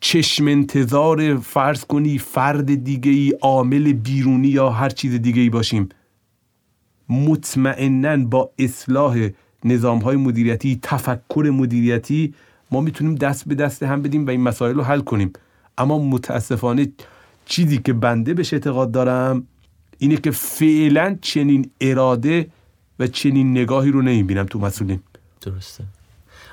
چشم انتظار فرض کنی فرد دیگه ای عامل بیرونی یا هر چیز دیگه ای باشیم. مطمئنا با اصلاح نظام های مدیریتی تفکر مدیریتی ما می‌تونیم دست به دست هم بدیم و این مسائل رو حل کنیم. اما متاسفانه چیزی که بنده بهش اعتقاد دارم اینه که فعلا چنین اراده و چنین نگاهی رو نمی‌بینم تو مسئولین. درسته.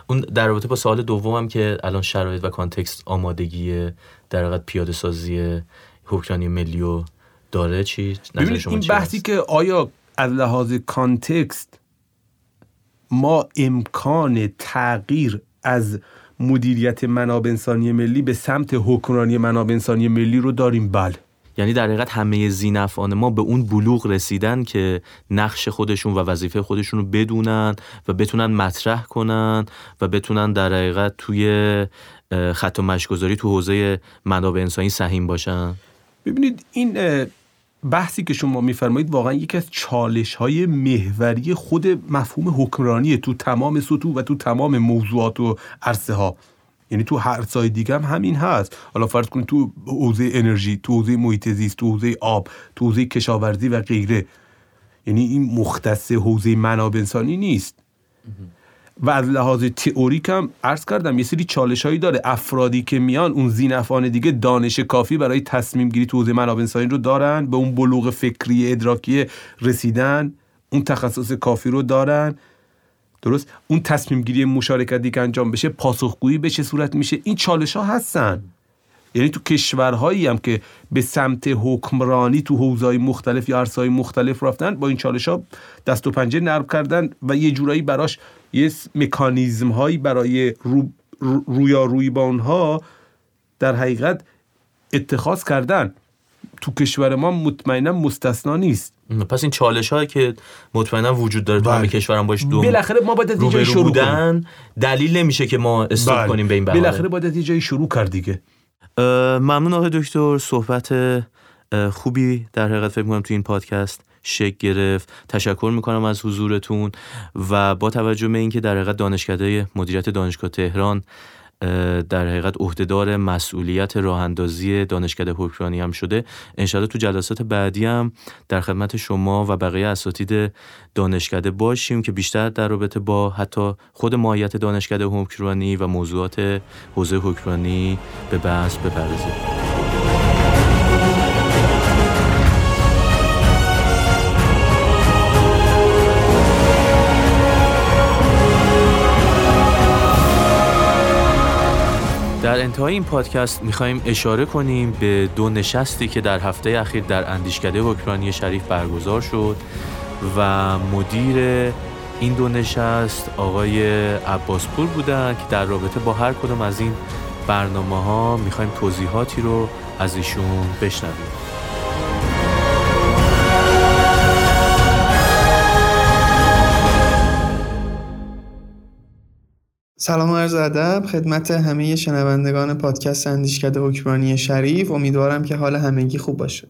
اون در رابطه با سوال دومم که الان شرایط و context آمادگی در حقیقت پیاده سازی حکمرانی ملی و داره چی؟ ببینید این بحثی که آیا از لحاظ context ما امکان تغییر از مدیریت منابع انسانی ملی به سمت حکمرانی منابع انسانی ملی رو داریم؟ بله. یعنی در حقیقت همه زینفان ما به اون بلوغ رسیدن که نقش خودشون و وظیفه خودشون رو بدونن و بتونن مطرح کنن و بتونن در حقیقت توی خط و مشگذاری تو حوزه منابع انسانی سهیم باشن. ببینید این بحثی که شما میفرمایید واقعا یکی از چالش های محوری خود مفهوم حکمرانی تو تمام سطوح و تو تمام موضوعات و عرصه ها یعنی تو هر سای دیگه هم همین هست. حالا فرض کنید تو حوزه انرژی تو حوزه محیط زیست تو حوزه آب تو حوزه کشاورزی و غیره. یعنی این مختص حوزه منابع انسانی نیست. و از لحاظ تئوریک هم عرض کردم یه سری چالش هایی داره. افرادی که میان اون زینفان دیگه دانش کافی برای تصمیم گیری تو حوزه منابع انسانی رو دارن به اون بلوغ فکری ادراکی رسیدن اون تخصص کافی رو دارن. درست؟ اون تصمیم گیری مشارکتی که انجام بشه پاسخگویی به چه صورت میشه؟ این چالش ها هستن. یعنی تو کشورهایی هم که به سمت حکمرانی تو حوزه‌های مختلف یا عرصه‌های مختلف رفتن با این چالش ها دست و پنجه نرم کردن و یه جورایی براش یه مکانیزم هایی برای رو روی با اونها در حقیقت اتخاذ کردن. تو کشور ما مطمئنا مستثنا نیست. پس این چالش هایی که مطمئنا وجود داره تو همه بله. کشورم باش دو بالاخره ما باید از جای شروع بودن دلیل نمیشه که ما استوب بله. کنیم به این بحث بالاخره باید از جای شروع کرد دیگه. ممنون آقای دکتر. صحبت خوبی در حقیقت فکر می‌کنم تو این پادکست. شک گرفت. تشکر می‌کنم از حضورتون و با توجه به اینکه در حقیقت دانشکده مدیریت دانشگاه تهران در حقیقت عهدهدار مسئولیت راه اندازی دانشکده حکمرانی هم شده انشاءالله تو جلسات بعدی هم در خدمت شما و بقیه اساتید دانشکده باشیم که بیشتر در رابطه با حتی خود ماهیت دانشکده حکمرانی و موضوعات حوزه حکمرانی به بحث بپردازیم. در انتهای این پادکست می‌خواهیم اشاره کنیم به دو نشستی که در هفته اخیر در اندیشکده حکمرانی شریف برگزار شد و مدیر این دو نشست آقای عباسپور بودن که در رابطه با هر کدوم از این برنامه ها می‌خوایم توضیحاتی رو از ایشون بشنویم. سلام و عرض ادب. خدمت همه شنوندگان پادکست اندیشکده حکمرانی شریف. امیدوارم که حال همگی خوب باشه.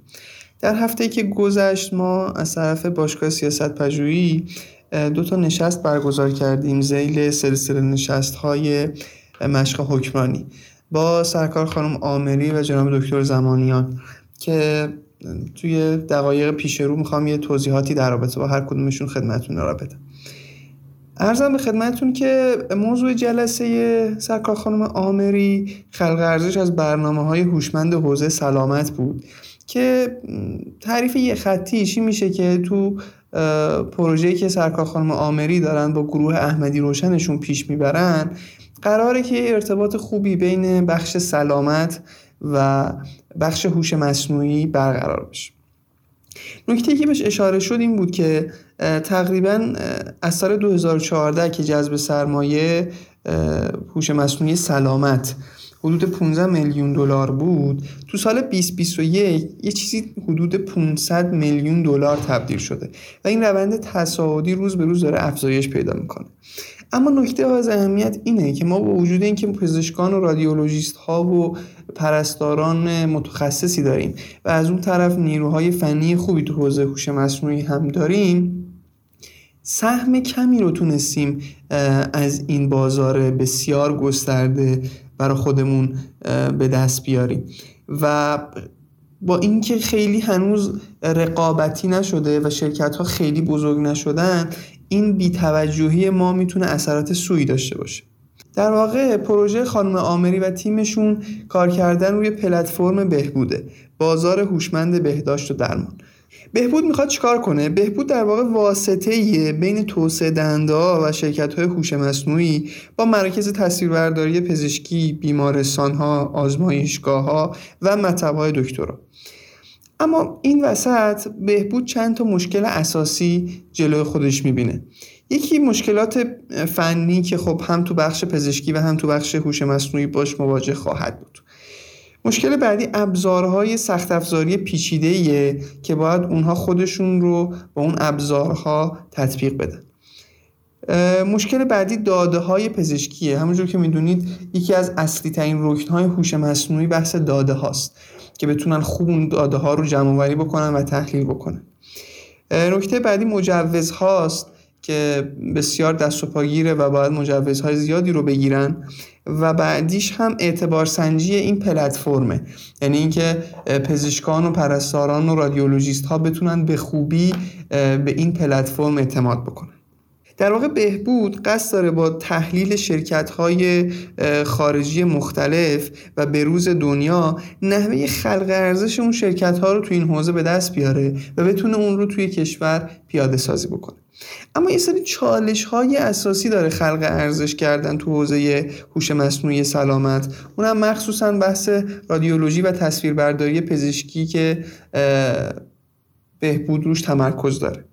در هفته که گذشت ما از طرف باشگاه سیاست پژوهی دو تا نشست برگزار کردیم. زیل سلسله نشست های مشق حکمرانی با سرکار خانم آمری و جناب دکتر زمانیان که توی دقایق پیش رو می‌خوام یه توضیحاتی در رابطه با هر کدومشون خدمتتون را بدم. ارزم به خدمتون که موضوع جلسه سرکار خانم آمری خلق ارزش از برنامه های هوشمند حوزه سلامت بود که تعریف یه خطیشی میشه که تو پروژه‌ای که سرکار خانم آمری دارن با گروه احمدی روشنشون پیش می‌برن قراره که ارتباط خوبی بین بخش سلامت و بخش هوش مصنوعی برقرار بشه. نکته که بهش اشاره شد این بود که تقریبا از سال 2014 که جذب سرمایه هوش مصنوعی سلامت حدود 15 میلیون دلار بود تو سال 2021 یه چیزی حدود 500 میلیون دلار تبدیل شده و این روند تصاعدی روز به روز داره افزایش پیدا می‌کنه. اما نکته از اهمیت اینه که ما با وجود اینکه پزشکان و رادیولوژیست ها و پرستاران متخصصی داریم و از اون طرف نیروهای فنی خوبی تو حوزه هوش مصنوعی هم داریم. سهم کمی رو تونستیم از این بازار بسیار گسترده برای خودمون به دست بیاریم. و با اینکه خیلی هنوز رقابتی نشده و شرکت ها خیلی بزرگ نشدن این بیتوجهی ما می‌تونه اثرات سوی داشته باشه. در واقع پروژه خانم آمری و تیمشون کار کردن روی پلتفرم بهبوده. بازار هوشمند بهداشت و درمان. بهبود می‌خواد چیکار کنه؟ بهبود در واقع واسطه بین توسعه دهنده و شرکت های هوش مصنوعی با مراکز تصویربرداری پزشکی بیمارستان ها آزمایشگاه ها و مطب های دکترا. اما این وسط بهبود چند تا مشکل اساسی جلوی خودش می‌بینه. یکی مشکلات فنی که خب هم تو بخش پزشکی و هم تو بخش هوش مصنوعی باش مواجه خواهد بود. مشکل بعدی ابزارهای سخت افزاری پیچیده که باید اونها خودشون رو با اون ابزارها تطبیق بدن. مشکل بعدی داده های پزشکیه. همونجور که می‌دونید یکی از اصلی ترین رکن های هوش مصنوعی بحث داده هاست که بتونن خوب اون داده ها رو جمع بکنن و تحلیل بکنن. نکته بعدی مجوز هاست که بسیار دست و پاگیره و باید مجوزهای زیادی رو بگیرن و بعدیش هم اعتبار سنجی این پلتفرمه. یعنی اینکه پزشکان و پرستاران و رادیولوژیست ها بتونن به خوبی به این پلتفرم اعتماد بکنن. در واقع بهبود قصد داره با تحلیل شرکت های خارجی مختلف و بروز دنیا نحوه خلق ارزش اون شرکت ها رو توی این حوزه به دست بیاره و بتونه اون رو توی کشور پیاده سازی بکنه. اما یه سری چالش های اساسی داره خلق ارزش کردن تو حوزه هوش مصنوعی سلامت. اونم مخصوصا بحث رادیولوژی و تصویربرداری پزشکی که بهبود روش تمرکز داره.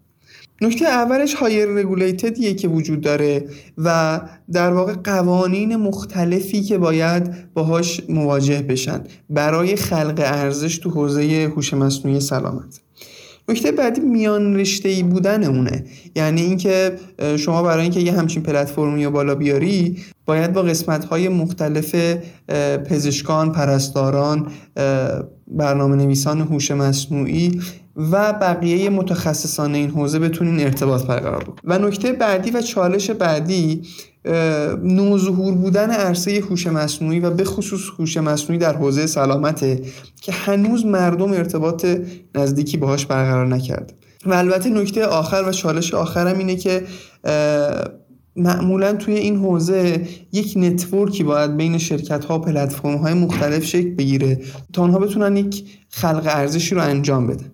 نکته اولش هایر رگولیتدیه که وجود داره و در واقع قوانین مختلفی که باید باهاش مواجه بشن برای خلق ارزش تو حوزه هوش مصنوعی سلامت. نکته بعدی میان رشته ای بودن اونه. یعنی اینکه شما برای اینکه یه همچین پلتفرمی رو بالا بیاری باید با قسمت های مختلف پزشکان، پرستاران، برنامه نویسان هوش مصنوعی و بقیه متخصصان این حوزه بتونین ارتباط برقرار بکنید و نکته بعدی و چالش بعدی نوظهور بودن عرصه هوش مصنوعی و به خصوص هوش مصنوعی در حوزه سلامته که هنوز مردم ارتباط نزدیکی باهاش برقرار نکرده. و البته نکته آخر و چالش آخرم اینه که معمولا توی این حوزه یک نتورکی باید بین شرکت ها و پلتفرم های مختلف شکل بگیره تا آنها بتونن یک خلق ارزشی رو انجام بدن.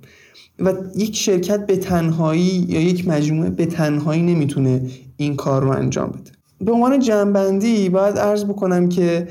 و یک شرکت به تنهایی یا یک مجموعه به تنهایی نمی‌تونه این کار رو انجام بده. به عنوان جنبندی باید عرض بکنم که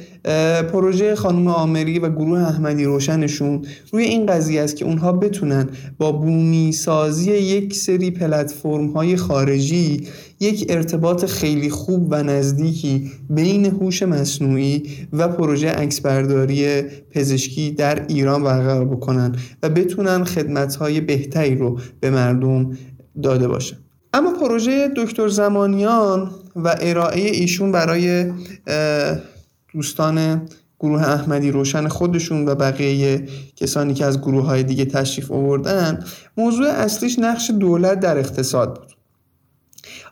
پروژه خانم آمری و گروه احمدی روشنشون روی این قضیه است که اونها بتونن با بومی سازی یک سری پلتفرم های خارجی یک ارتباط خیلی خوب و نزدیکی بین هوش مصنوعی و پروژه عکسبرداری پزشکی در ایران برقرار بکنن و بتونن خدمتهای بهتری رو به مردم داده باشن. اما پروژه دکتر زمانیان و ارائه ایشون برای دوستان گروه احمدی روشن خودشون و بقیه کسانی که از گروه های دیگه تشریف آوردن موضوع اصلیش نقش دولت در اقتصاد بود.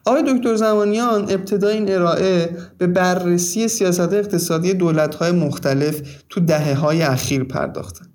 آقای دکتر زمانیان ابتدای این ارائه به بررسی سیاست اقتصادی دولت های مختلف تو دهه های اخیر پرداختن.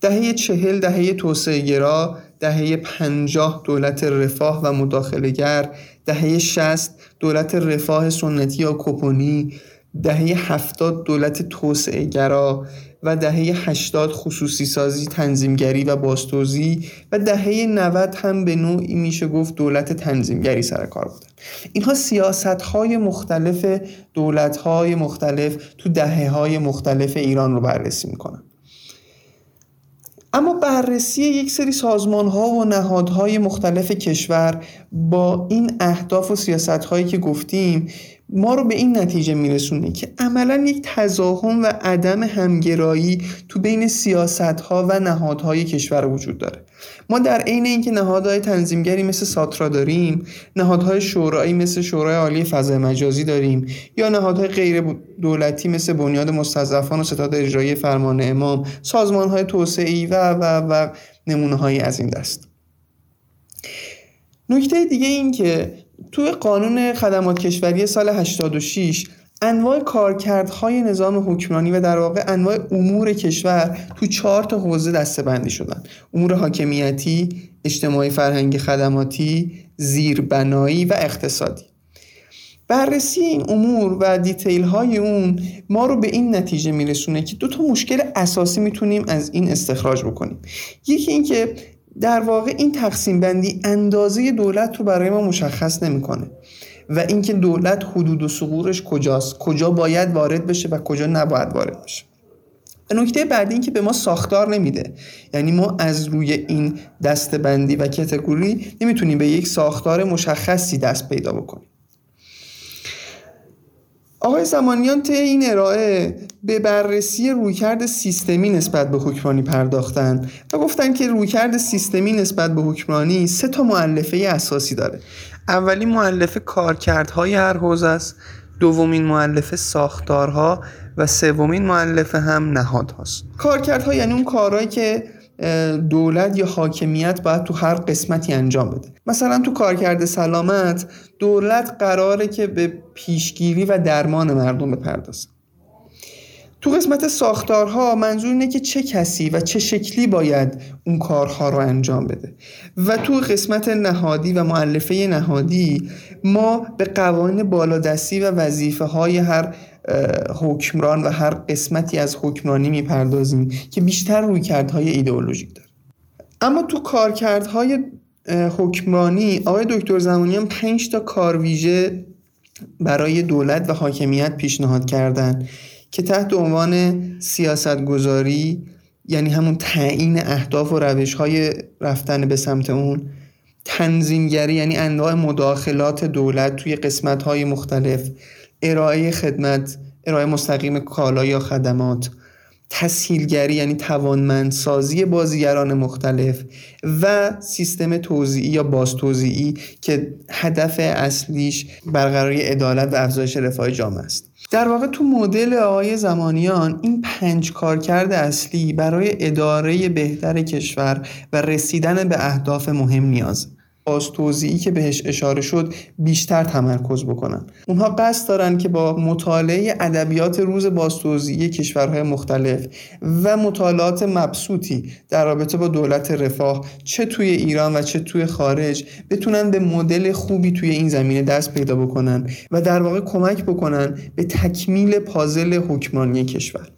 دهه چهل دهه توسعه گرا دهه پنجاه دولت رفاه و مداخلگر دهه شست دولت رفاه سنتی یا کپونی دهه هفتاد دولت توسعه گرا و دهه 80 خصوصی سازی تنظیمگری و باستوزی و دهه 90 هم به نوعی میشه گفت دولت تنظیمگری سر کار بودن اینها سیاست های مختلف دولت های مختلف تو دهه های مختلف ایران رو بررسی می‌کنن. اما بررسی یک سری سازمان ها و نهادهای مختلف کشور با این اهداف و سیاست هایی که گفتیم ما رو به این نتیجه میرسونه که عملا یک تزاهم و عدم همگرایی تو بین سیاست ها و نهادهای کشور وجود داره. ما در عین اینکه نهادهای تنظیمگری مثل ساترا داریم نهادهای شورایی مثل شورای عالی فضای مجازی داریم یا نهادهای غیر دولتی مثل بنیاد مستضعفان و ستاد اجرایی فرمان امام سازمانهای توسعی و و و نمونه هایی از این دست. نکته دیگه این که توی قانون خدمات کشوری سال 86 انواع کارکردهای نظام حکمرانی و در واقع انواع امور کشور تو چهار تا حوزه دسته بندی شدن. امور حاکمیتی، اجتماعی فرهنگی خدماتی، زیربنایی و اقتصادی. بررسی این امور و دیتیل های اون ما رو به این نتیجه میرسونه که دو تا مشکل اساسی می‌تونیم از این استخراج بکنیم. یکی اینکه در واقع این تقسیم بندی اندازه دولت رو برای ما مشخص نمی‌کنه. و اینکه دولت حدود و سقورش کجاست کجا باید وارد بشه و کجا نباید وارد بشه. و نکته بعدی این که به ما ساختار نمیده. یعنی ما از روی این دستبندی و کتگوری نمی‌تونیم به یک ساختار مشخصی دست پیدا بکنیم. آقای زمانیان طی این ارائه به بررسی رویکرد سیستمی نسبت به حکمرانی پرداختن و گفتن که رویکرد سیستمی نسبت به حکمرانی سه تا معلفه اساسی داره. اولی معلفه کارکردهای هر حوزه است دومین معلفه ساختارها و سومین معلفه هم نهادهاست. کارکردها یعنی اون کارهایی که دولت یا حاکمیت باید تو هر قسمتی انجام بده. مثلا تو کارکرد سلامت دولت قراره که به پیشگیری و درمان مردم بپردازه. تو قسمت ساختارها منظور اینه که چه کسی و چه شکلی باید اون کارها رو انجام بده. و تو قسمت نهادی و معلفه نهادی ما به قوانین بالادستی و وظیفه های هر حکمران و هر قسمتی از حکمرانی می‌پردازیم که بیشتر روی کردهای ایدئولوژیک داره. اما تو کارکردهای حکمرانی آقای دکتر زمانیان پنج تا کارویژه برای دولت و حاکمیت پیشنهاد کردن که تحت عنوان سیاست گذاری یعنی همون تعیین اهداف و روش های رفتن به سمت اون تنظیمگری یعنی انواع مداخلات دولت توی قسمت های مختلف. ارائه خدمت ارائه مستقیم کالا یا خدمات. تسهیلگری یعنی توانمندسازی بازیگران مختلف و سیستم توزیعی یا باز توزیعی که هدف اصلیش برقراری عدالت و افزایش رفاه جامعه است. در واقع تو مدل آقای زمانیان این پنج کارکرد اصلی برای اداره بهتر کشور و رسیدن به اهداف مهم نیازه باز توضیحی که بهش اشاره شد بیشتر تمرکز بکنن. اونها قصد دارن که با مطالعه ادبیات روز بازتوزیعی کشورهای مختلف و مطالعات مبسوطی در رابطه با دولت رفاه چه توی ایران و چه توی خارج بتونن به مدل خوبی توی این زمینه دست پیدا بکنن و در واقع کمک بکنن به تکمیل پازل حکمرانی کشور.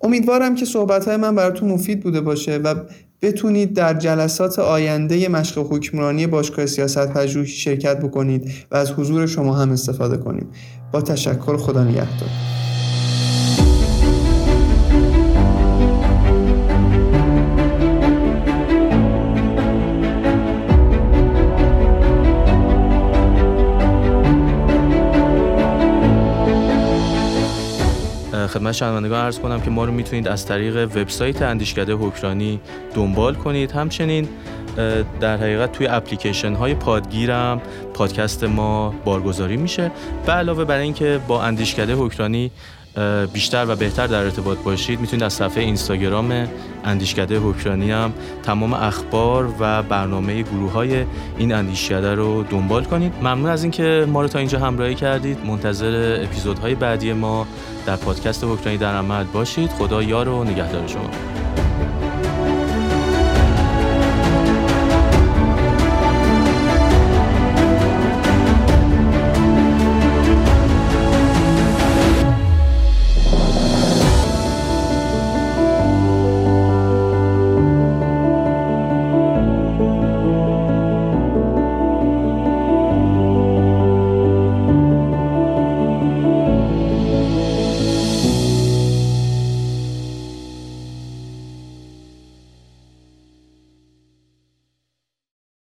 امیدوارم که صحبت های من براتون مفید بوده باشه و بتونید در جلسات آینده مشق حکمرانی باشگاه سیاست پژوهی شرکت بکنید و از حضور شما هم استفاده کنید. با تشکر خدا نگهدار. خدمت شنوندگان عرض کنم که ما رو می‌تونید از طریق وبسایت اندیشکده حکرانی دنبال کنید. همچنین در حقیقت توی اپلیکیشن های پادگیرم پادکست ما بارگذاری میشه. به علاوه برای اینکه با اندیشکده حکرانی بیشتر و بهتر در ارتباط باشید می‌تونید از صفحه اینستاگرام اندیشکده حکرانی هم تمام اخبار و برنامه گروه های این اندیشکده رو دنبال کنید. ممنون از اینکه ما رو تا اینجا همراهی کردید. منتظر اپیزودهای بعدی ما در پادکست حکرانی در عمل باشید. خدا یار و نگهدار شما.